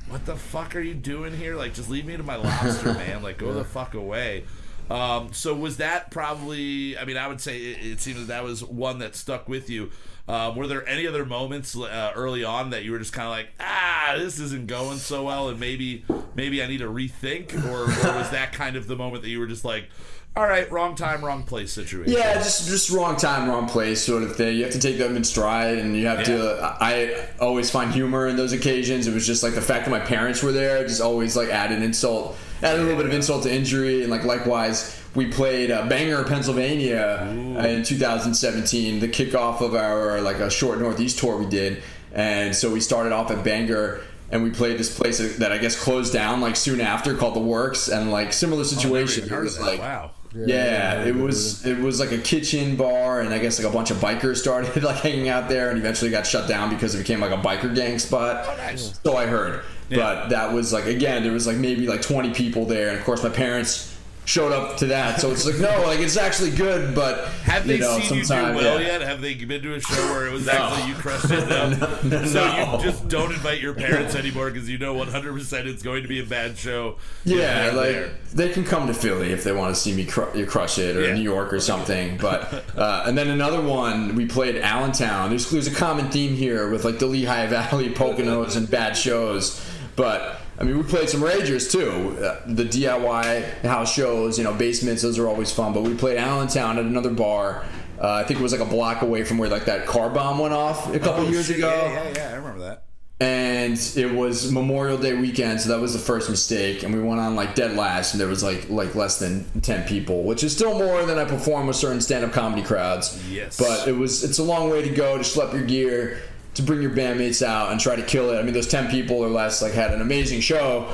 "What the fuck are you doing here? Like, just leave me to my lobster, man. Like, go the fuck away." Um, so was that probably? I mean, I would say it, it seems that that was one that stuck with you. Um, were there any other moments uh, early on that you were just kind of like, ah, this isn't going so well, and maybe maybe I need to rethink, or, or was that kind of the moment that you were just like, all right, wrong time, wrong place situation? Yeah, just just wrong time, wrong place, sort of thing. You have to take them in stride, and you have to. I always find humor in those occasions. It was just like the fact that my parents were there, just always like added insult, added a little bit of insult to injury, and like likewise, we played uh, Bangor, Pennsylvania, in 2017, the kickoff of our like a short Northeast tour we did, and so we started off at Bangor. and we played this place that I guess closed down like soon after called the Works, and like similar situation. Never even it was like wow. Yeah, it was it was like a kitchen bar, and I guess like a bunch of bikers started like hanging out there, and eventually got shut down because it became like a biker gang spot. Oh, nice. So I heard, but that was like again, there was like maybe like twenty people there, and of course my parents showed up to that. So it's like no, like it's actually good, but Have they you know, seen you do well yeah. yet? Have they been to a show where it was actually you crushed it? No. so no. you just don't invite your parents anymore because you know 100% it's going to be a bad show. Yeah, like there. they can come to Philly if they want to see me cru- crush it, or Yeah. New York or something. But uh, and then another one, we played Allentown. There's there's a common theme here with like the Lehigh Valley Poconos and bad shows. But I mean, we played some ragers too. Uh, the DIY house shows, you know, basements. Those are always fun. But we played Allentown at another bar. Uh, I think it was like a block away from where like that car bomb went off a couple Oh, years shit, ago Yeah, yeah, yeah. I remember that. and it was Memorial Day weekend, so that was the first mistake. And we went on like dead last, and there was like like less than ten people, which is still more than I perform with certain stand up comedy crowds. Yes. but it was it's a long way to go to schlep your gear, to bring your bandmates out and try to kill it. I mean, those ten people or less like had an amazing show.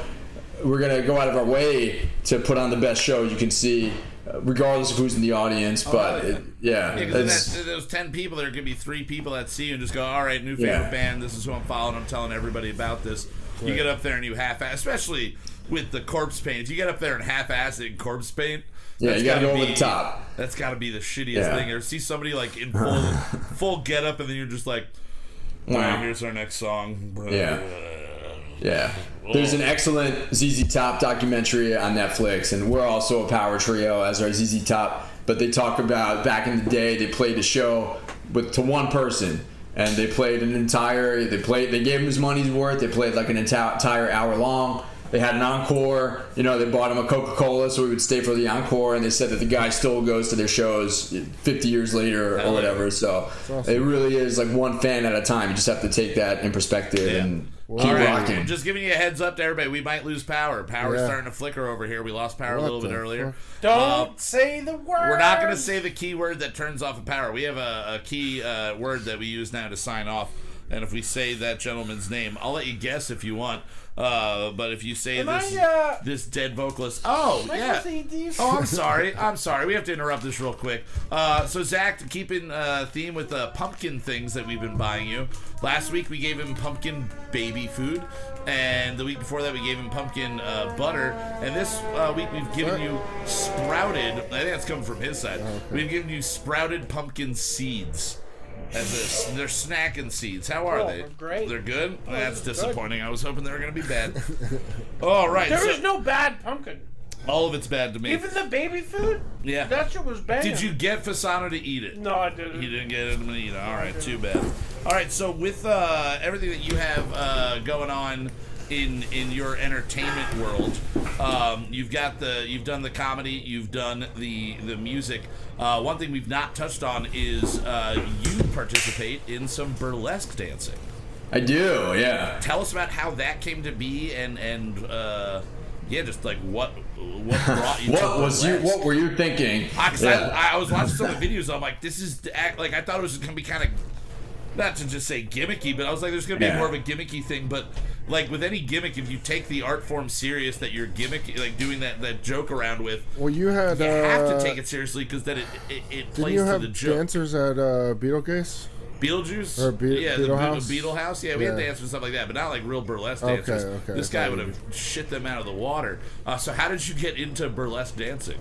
We're gonna go out of our way to put on the best show you can see, regardless of who's in the audience. Oh, but yeah. it, yeah, Yeah, that, those 10 people, there could be three people that see you and just go, all right, new favorite Yeah. band. This is who I'm following. I'm telling everybody about this. You get up there and you half ass, especially with the corpse paint. If you get up there and half ass it in corpse paint, Yeah, that's you gotta gotta go over be- the top. That's got to be the shittiest Yeah. thing. Or see somebody like in full full get up and then you're just like, all right, Wow. here's our next song. Yeah. Yeah. There's an excellent ZZ Top documentary on Netflix, and we're also a power trio as our ZZ Top. But they talk about back in the day, they played a show with to one person, and they played an entire. They played. They gave him his money's worth. They played like an entire hour long. They had an encore. You know, they bought him a Coca Cola, so we would stay for the encore. And they said that the guy still goes to their shows 50 years later or whatever. So it really is like one fan at a time. You just have to take that in perspective Yeah. and keep All right, rocking. just giving you a heads up to everybody. We might lose power. Power's Yeah. starting to flicker over here. We lost power a little bit the earlier. Don't Um, say the word. We're not going to say the key word that turns off a power. We have a, a key uh, word that we use now to sign off. And if we say that gentleman's name, I'll let you guess if you want. Uh, but if you say Am this I, uh, this dead vocalist, oh yeah. supposed to eat these? Oh, I'm sorry. I'm sorry. We have to interrupt this real quick. Uh, so Zach, keeping uh, theme with the pumpkin things that we've been buying you. Last week we gave him pumpkin baby food, and the week before that we gave him pumpkin uh, butter. And this uh, week we've given you sprouted. I think that's coming from his side. We've given you sprouted pumpkin seeds. As a, they're snacking seeds. How are Oh, they? they're great. They're good. That's they're good. disappointing. I was hoping they were going to be bad. All right. There so is no bad pumpkin. all of it's bad to me. Even the baby food. Yeah. That shit was bad. Did you get Fasano to eat it? No, I didn't. He didn't get him to eat it. All right, too bad. All right, so with uh, everything that you have uh, going on in in your entertainment world, um, you've got the you've done the comedy, you've done the the music. Uh, one thing we've not touched on is uh, you participate in some burlesque dancing. I do, yeah. Tell us about how that came to be, and and uh, yeah, just like what what brought you. to What was you? What were you thinking? I, Yeah. I, I was watching some of the videos. I'm like, this is. Like I thought it was gonna be kind of, not to just say gimmicky, but I was like, there's gonna be Yeah. more of a gimmicky thing. But like with any gimmick, if you take the art form serious, that you're gimmick, like doing that that joke around with, Well, you had. you have uh, to take it seriously because then it it, it plays you to have the joke. dancers at uh, Beetlejuice? Beetlejuice Or Be- yeah, Beetle the House? Beetle House. Yeah, we had dancers and stuff like that, but not like real burlesque dancers. okay, okay, This guy would have shit them out of the water. Uh, so how did you get into burlesque dancing?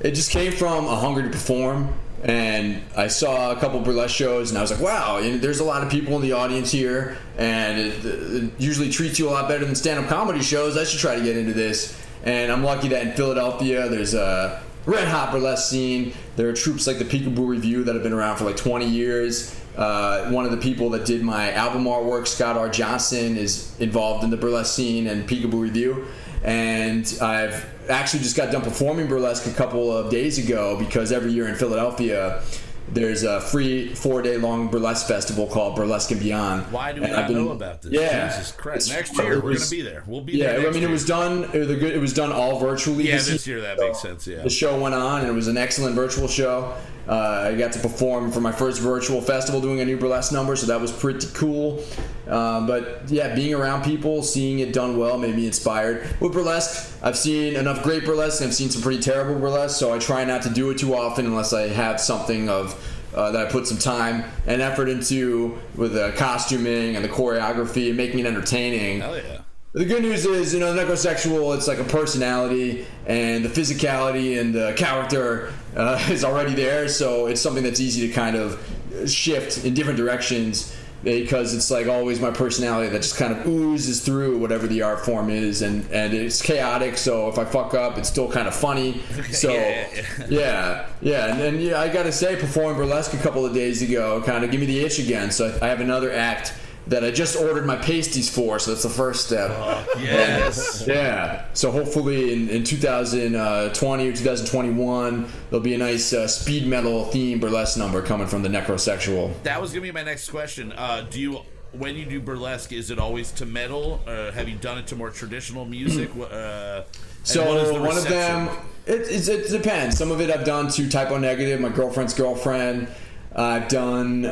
It just came from a hunger to perform, and I saw a couple burlesque shows, and I was like, "Wow, there's a lot of people in the audience here, and it, it usually treats you a lot better than stand-up comedy shows. I should try to get into this." And I'm lucky that in Philadelphia, there's a red hot burlesque scene. There are troops like the Peek-A-Boo Revue that have been around for like 20 years. Uh, one of the people that did my album artwork, Scott R. Johnson, is involved in the burlesque scene and Peek-A-Boo Revue. And I've actually just got done performing burlesque a couple of days ago because every year in Philadelphia, there's a free four day long burlesque festival called Burlesque and Beyond. Why do we And not been- know about this? Yeah, Jesus Christ! Next year it we're gonna be there. We'll be Yeah, there. Yeah, I mean, it was done. It was, it was done all virtually. Yeah, this year. year that makes sense. Yeah. The show went on, and it was an excellent virtual show. Uh, I got to perform for my first virtual festival doing a new burlesque number, so that was pretty cool. Um, but yeah, being around people, seeing it done well, made me inspired. With burlesque, I've seen enough great burlesque, and I've seen some pretty terrible burlesque, so I try not to do it too often unless I have something of uh, that I put some time and effort into with the costuming and the choreography and making it entertaining. Hell yeah. The good news is, you know, the necrosexual, it's like a personality, and the physicality and the character uh, is already there, so it's something that's easy to kind of shift in different directions because it's like always my personality that just kind of oozes through whatever the art form is, and, and it's chaotic, so if I fuck up, it's still kind of funny. So, Yeah, yeah, yeah, yeah. and then yeah, I gotta say, performing burlesque a couple of days ago kind of give me the itch again, so I, I have another act that I just ordered my pasties for, so that's the first step. Yes. Yeah. So hopefully in, in 2020 or 2021, there'll be a nice uh, speed metal theme burlesque number coming from the necrosexual. that was gonna be my next question. Uh, do you, when you do burlesque, is it always to metal? Uh, have you done it to more traditional music? Uh, So what is the one of them, reception? it, it depends. Some of it I've done to Type O Negative, my girlfriend's girlfriend. I've done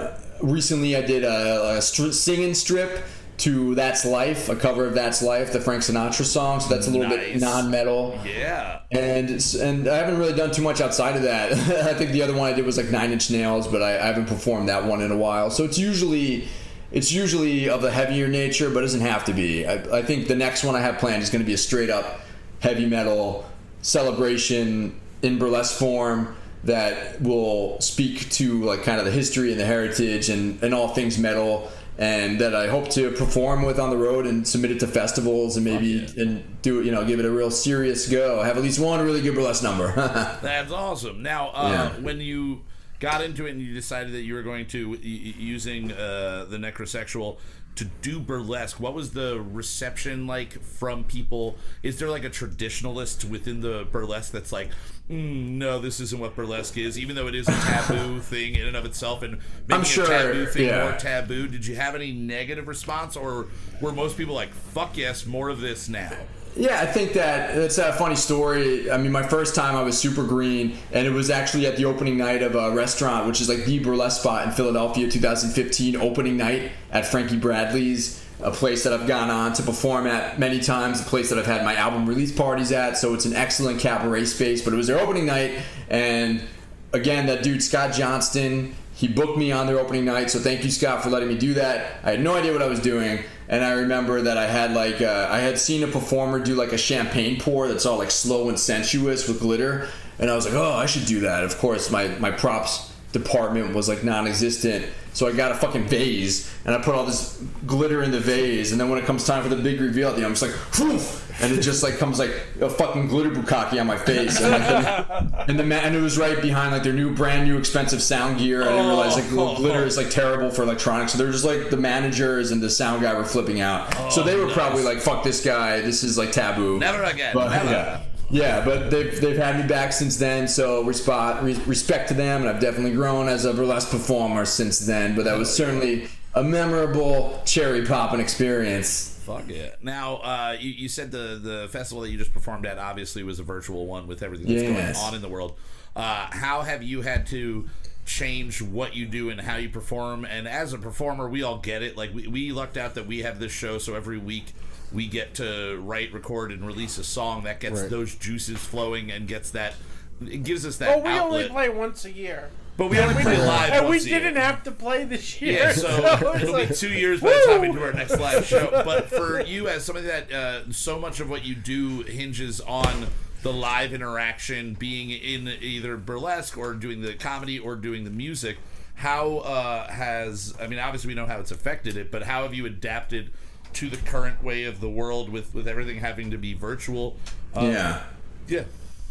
recently. I did a, a str- singing strip to "That's Life," a cover of "That's Life," the Frank Sinatra song. So that's a little bit non-metal. Yeah. And and I haven't really done too much outside of that. I think the other one I did was like Nine Inch Nails, but I, I haven't performed that one in a while. So it's usually it's usually of a heavier nature, but it doesn't have to be. I, I think the next one I have planned is going to be a straight up heavy metal celebration in burlesque form that will speak to like kind of the history and the heritage and, and all things metal and that I hope to perform with on the road and submit it to festivals and maybe and do it, you know, give it a real serious go. Have at least one really good burlesque number. That's awesome. Now, uh, Yeah. when you got into it and you decided that you were going to using uh, the necrosexual to do burlesque, what was the reception like from people? Is there like a traditionalist within the burlesque that's like, mm, no, this isn't what burlesque is, even though it is a taboo thing in and of itself, and making sure, a taboo thing yeah. more taboo? Did you have any negative response, or were most people like, fuck yes, more of this now? Yeah, I think that it's a funny story. I mean, my first time I was super green, and it was actually at the opening night of a restaurant, which is like the burlesque spot in Philadelphia, 2015 opening night at Frankie Bradley's, a place that I've gone on to perform at many times, a place that I've had my album release parties at. So it's an excellent cabaret space. But it was their opening night, and again, that dude Scott Johnston, he booked me on their opening night. So thank you, Scott, for letting me do that. I had no idea what I was doing, and I remember that I had like uh, I had seen a performer do like a champagne pour that's all like slow and sensuous with glitter, and I was like, oh, I should do that. Of course, my my props department was like non-existent. So I got a fucking vase and I put all this glitter in the vase, and then when it comes time for the big reveal at the end, I'm just like, Phew! and it just like comes like a fucking glitter bukkake on my face, and, like, the, and the man, and it was right behind like their new, brand new, expensive sound gear. I didn't realize like Oh. glitter is like terrible for electronics, so they're just like the managers and the sound guy were flipping out. so they were oh, probably like, "Fuck this guy, this is like taboo." Never again. But, never. yeah. Yeah, but they've, they've had me back since then, so respect respect to them, and I've definitely grown as a burlesque performer since then. But that was certainly a memorable cherry popping experience. Fuck it. Now, uh, you, you said the the festival that you just performed at obviously was a virtual one with everything that's Yes. going on in the world. Uh, how have you had to change what you do and how you perform? And as a performer, we all get it. Like we, we lucked out that we have this show, so every week we get to write, record, and release a song that gets Right. those juices flowing and gets that. It gives us that Well, we outlet. only play once a year. but we only play live. And we once a year. didn't have to play this year. Yeah, so it's it'll like, be two years by the time we do our next live show. But for you, as somebody that uh, so much of what you do hinges on the live interaction, being in either burlesque or doing the comedy or doing the music, how uh, has I mean, obviously we know how it's affected it, but how have you adapted to the current way of the world with with everything having to be virtual? Um, yeah. yeah,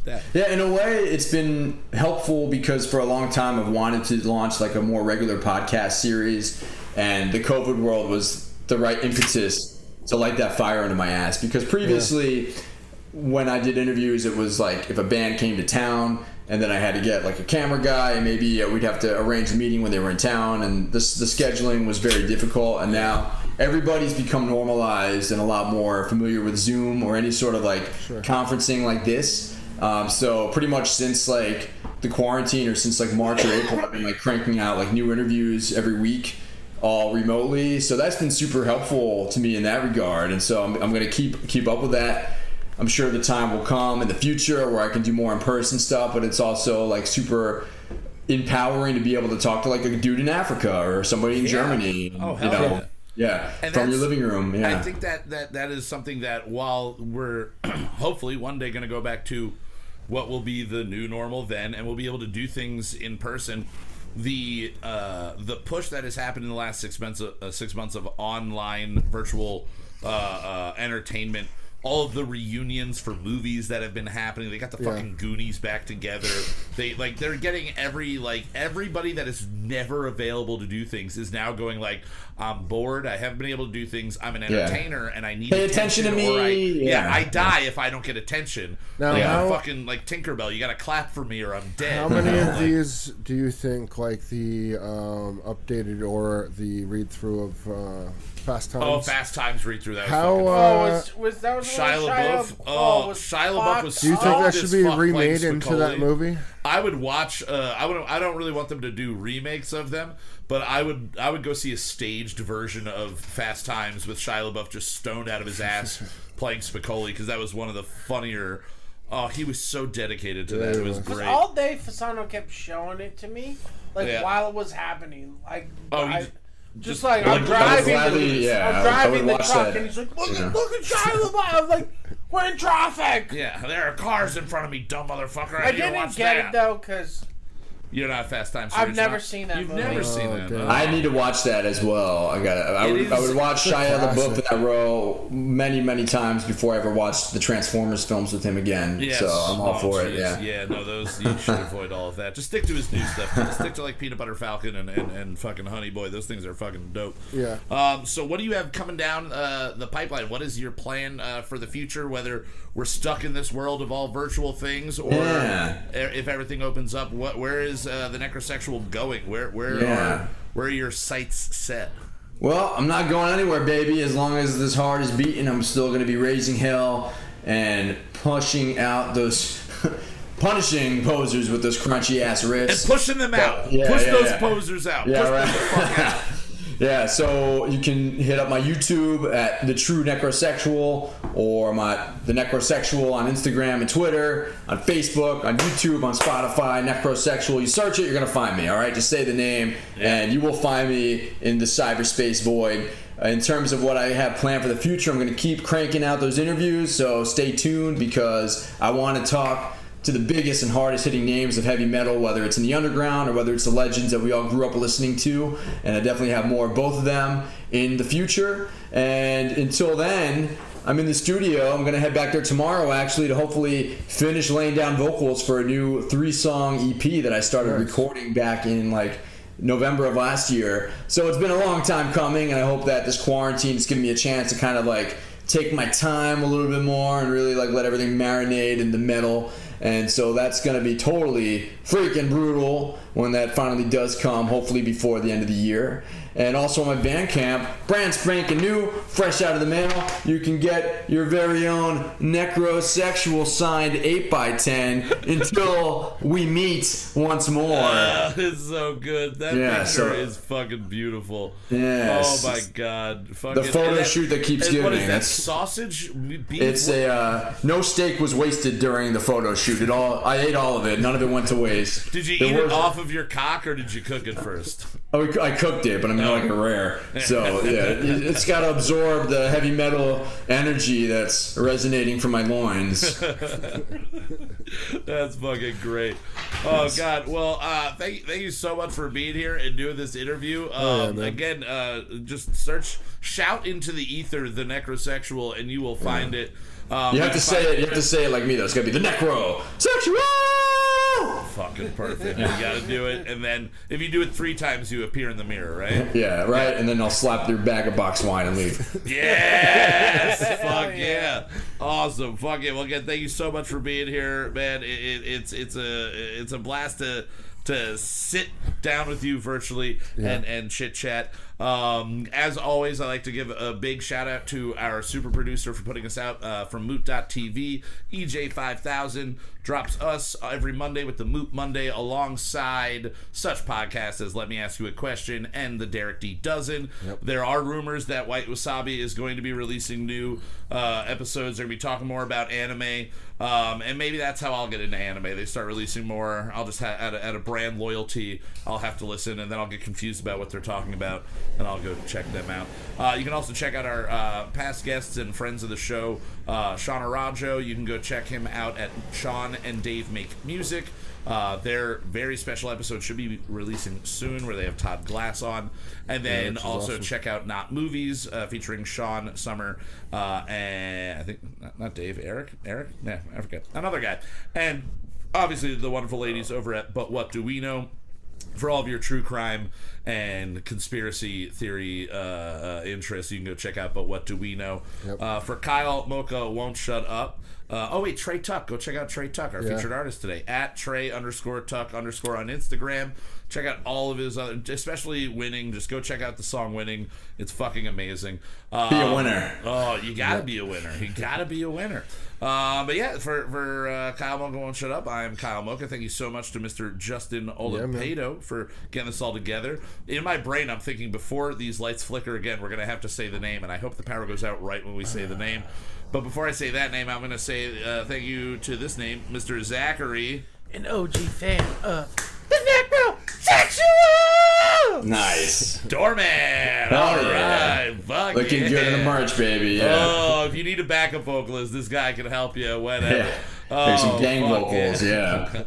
that. Yeah, in a way, it's been helpful because for a long time I've wanted to launch like a more regular podcast series, and the COVID world was the right impetus to light that fire under my ass. Because previously, when I did interviews, it was like if a band came to town, and then I had to get like a camera guy, and maybe uh, we'd have to arrange a meeting when they were in town, and this the scheduling was very difficult. And now everybody's become normalized and a lot more familiar with Zoom or any sort of like conferencing like this. Um, so pretty much since like the quarantine or since like March or April, I've been like cranking out like new interviews every week, all remotely. So that's been super helpful to me in that regard. And so I'm, I'm going to keep keep up with that. I'm sure the time will come in the future where I can do more in person stuff, but it's also like super empowering to be able to talk to like a dude in Africa or somebody in Yeah. Germany. Oh, you know, yeah. yeah, And from your living room. Yeah, I think that, that that is something that while we're hopefully one day going to go back to what will be the new normal then, and we'll be able to do things in person. The uh, the push that has happened in the last six months of, uh, six months of online virtual uh, uh, entertainment. All of the reunions for movies that have been happening, they got the Yeah. fucking Goonies back together. They like they're getting every like everybody that is never available to do things is now going like I'm bored. I haven't been able to do things. I'm an entertainer and I need Pay attention to or I, me. yeah. Yeah. I die if I don't get attention. Now, like how- I'm fucking like Tinkerbell. You got to clap for me or I'm dead. How many of these do you think, like the um, updated or the read through of uh, Fast Times? Oh, Fast Times read through that. was How, fucking- uh, Oh, was, was that was the one Shia LaBeouf. Shia- Oh, was Shia LaBeouf was do you think that should be remade into that movie? I would watch. Uh, I would. I don't really want them to do remakes of them, but I would. I would go see a staged version of Fast Times with Shia LaBeouf just stoned out of his ass playing Spicoli because that was one of the funnier. Oh, he was so dedicated to that. It was was. Great. all day Fasano kept showing it to me, like Yeah. while it was happening. Like, Oh, you I, just- like I'm would- I would driving, gladly- yeah, I'm I would- I driving the truck, that. and he's like, "Look, Yeah. at look at Shia LaBeouf!" I'm like, "We're in traffic." yeah, there are cars in front of me, dumb motherfucker. I, I didn't get that. it though, because You're not a Fast Times. I've never huh? seen that You've movie. never seen Oh, that. damn. no? I need to watch that as well. I got. I It would. I would watch It's a Shia LaBeouf in classic. that role many, many times before I ever watched the Transformers films with him again. Yes. So I'm all Oh, for it. Yeah. Yeah, no, those you should avoid all of that. Just stick to his new stuff. Just stick to like Peanut Butter Falcon and, and, and fucking Honey Boy. Those things are fucking dope. Yeah. Um, so what do you have coming down uh, the pipeline? What is your plan uh, for the future? Whether we're stuck in this world of all virtual things, or Yeah. if everything opens up, what where is uh, the necrosexual going? Where where Yeah. are where are your sights set? Well, I'm not going anywhere, baby. As long as this heart is beating, I'm still going to be raising hell and pushing out those. punishing posers with those crunchy ass And pushing them out. Yeah, Push yeah, those yeah. posers out. Yeah, Push right. them the fuck out. yeah, so you can hit up my YouTube at the True Necrosexual or my the Necrosexual on Instagram and Twitter, on Facebook, on YouTube, on Spotify, Necrosexual. You search it, you're gonna find me. All right, just say the name, and you will find me in the cyberspace void. Uh, In terms of what I have planned for the future, I'm going to keep cranking out those interviews, so stay tuned because I want to talk to the biggest and hardest hitting names of heavy metal, whether it's in the underground or whether it's the legends that we all grew up listening to. And I definitely have more of both of them in the future. And until then, I'm in the studio. I'm going to head back there tomorrow actually to hopefully finish laying down vocals for a new three song EP that I started recording back in like. November of last year. So it's been a long time coming, and I hope that this quarantine is giving me a chance to kind of like take my time a little bit more and really like let everything marinate in the metal. And so that's going to be totally freaking brutal when that finally does come, hopefully before the end of the year. And also on my Bandcamp, brand spanking new, fresh out of the mail, you can get your very own necrosexual signed 8x10 until we meet once more. Ah, it's so good. That Yeah, picture so- is fucking beautiful. Yes. Oh my god. Fucking, photo and shoot that keeps giving, is that? that's- Sausage? Beef? It's a uh, no steak was wasted during the photo shoot. It all I ate all of it. None of it went to waste. Did you There eat it off of your cock or did you cook it first? Oh, I cooked it, but I'm not like a rare. So yeah, it- it's got to absorb the heavy metal energy that's resonating from my loins. That's fucking great. Oh god. Well, uh, thank thank you so much for being here and doing this interview. yeah, Um, man. again, uh, just search, shout into the ether, the necrosexual, and you will find it. Um, You have to say it. You have to say it like me though. It's gotta be the necro sexual. Fucking perfect. You got to do it, and then if you do it three times, you appear in the mirror, right? Yeah, right. And then I'll slap your bag of box wine and leave. Yes! Fuck yeah! Awesome, fuck it. Well, again, thank you so much for being here, man. It, it, it's it's a it's a blast to to sit down with you virtually and and chit chat. Um, as always, I like to give a big shout out to our super producer for putting us out uh, from Moot.tv. EJ5000 drops us every Monday with the Moot Monday alongside such podcasts as Let Me Ask You a Question and the Derek D Dozen. There are rumors that White Wasabi is going to be releasing new uh, episodes. They're going to be talking more about anime. Um, and maybe that's how I'll get into anime. They start releasing more. I'll just have at a, at a brand loyalty. I'll have to listen, and then I'll get confused about what they're talking about, and I'll go check them out. Uh, you can also check out our uh, past guests and friends of the show, uh, Sean Arajo. You can go check him out at Sean and Dave Make Music. Uh, their very special episode should be releasing soon, where they have Todd Glass on, and then is also awesome. check out Not Movies uh, featuring Sean Summer uh, and I think not, not Dave, Eric, Eric, yeah, I forget another guy, and obviously the wonderful ladies over at But What Do We Know for all of your true crime and conspiracy theory uh, uh, interests, you can go check out. But what do we know? Yep. Uh, for Kyle Mocha won't shut up. Uh, oh wait, Trey Tuck. Go check out Trey Tuck, our Yeah. featured artist today at Trey underscore Tuck underscore on Instagram. Check out all of his other, especially winning. Just go check out the song "Winning." It's fucking amazing. Um, Be a winner. Oh, you gotta be a winner. You gotta be a winner. Uh, but yeah, for for uh, Kyle Mocha won't shut up. I'm Kyle Mocha. Thank you so much to Mr. Justin man. Olapedo for getting this all together. In my brain, I'm thinking before these lights flicker again, we're gonna have to say the name, and I hope the power goes out right when we say the name. But before I say that name, I'm gonna say uh, thank you to this name, Mr. Zachary. An OG fan of the Necrosexual! Nice. Doorman. Hell All yeah. right, fuck Looking yeah. good in the March, baby. Yeah. Oh, if you need a backup vocalist, this guy can help you. Whatever. Yeah. Oh, There's some oh, gang vocals. it. Yeah.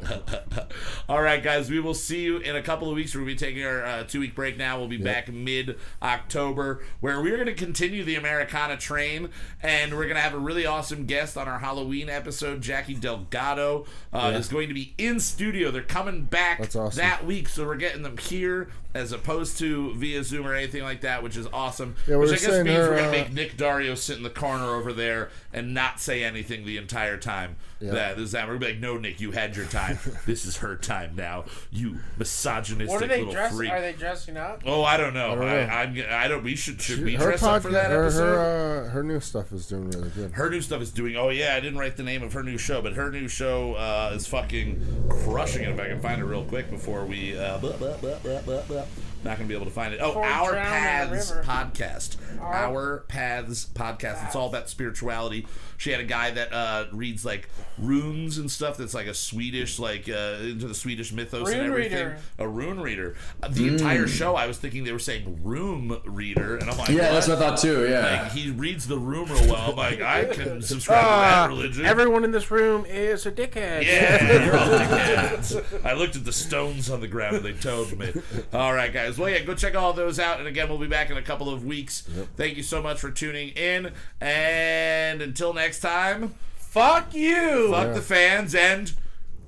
All right, guys, we will see you in a couple of weeks. We're going to be taking our uh, two week break now. We'll be back mid October, where we're going to continue the Americana train, and we're going to have a really awesome guest on our Halloween episode. Jackie Delgado uh, is going to be in studio. They're coming back awesome. that week, so we're getting them here as opposed to via Zoom or anything like that, which is awesome. Yeah, which I guess means her, we're going uh, to make Nick Dario sit in the corner over there and not say anything the entire time. That is that. We're be like, no, Nick, you had your time. this is her time now. You misogynistic What are they little dressing? freak. Are they dressing up? Oh, I don't know. I, don't know. I, I'm. I don't. We should. Should we her dress up for that her, episode? her, uh, her new stuff is doing really good. her new stuff is doing. Oh yeah, I didn't write the name of her new show, but her new show uh, is fucking crushing it. If I can find it real quick before we. Uh, blah, blah, blah, blah, blah, blah. Not gonna be able to find it. Oh, Before Our drown in the Paths podcast. Our Paths podcast. It's all about spirituality. She had a guy that uh, reads like runes and stuff. That's like a Swedish, like uh, into the Swedish mythos and everything. reader. A rune reader. Uh, the entire show, I was thinking they were saying room reader, and I'm like, Yeah, that's what? what I thought too. Yeah. Like he reads the room real well. I'm like, I can subscribe to that Uh, religion. everyone in this room is a dickhead. yeah, you're all dickheads. I looked at the stones on the ground and they told me. All right, guys. Well, yeah, go check all those out. And again, we'll be back in a couple of weeks. Thank you so much for tuning in. And until next time, Fuck you, fuck the fans and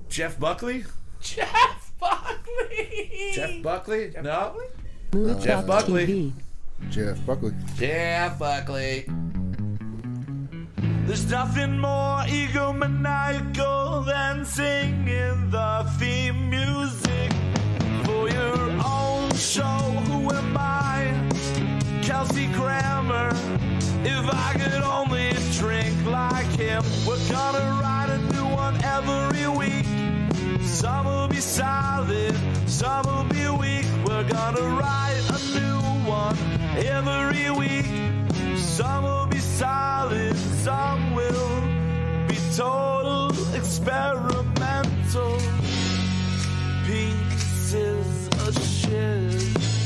Jeff Buckley. Jeff Buckley. Jeff Buckley? no. Jeff Buckley. Jeff Buckley. Jeff Buckley. There's nothing more egomaniacal than singing the theme music for your own show. Who am I? Kelsey Grammer. If I could only drink like him, we're gonna write a new one every week. Some will be solid, some will be weak. We're gonna write a new one every week. Some will be solid, some will be total experimental pieces of shit. Yeah.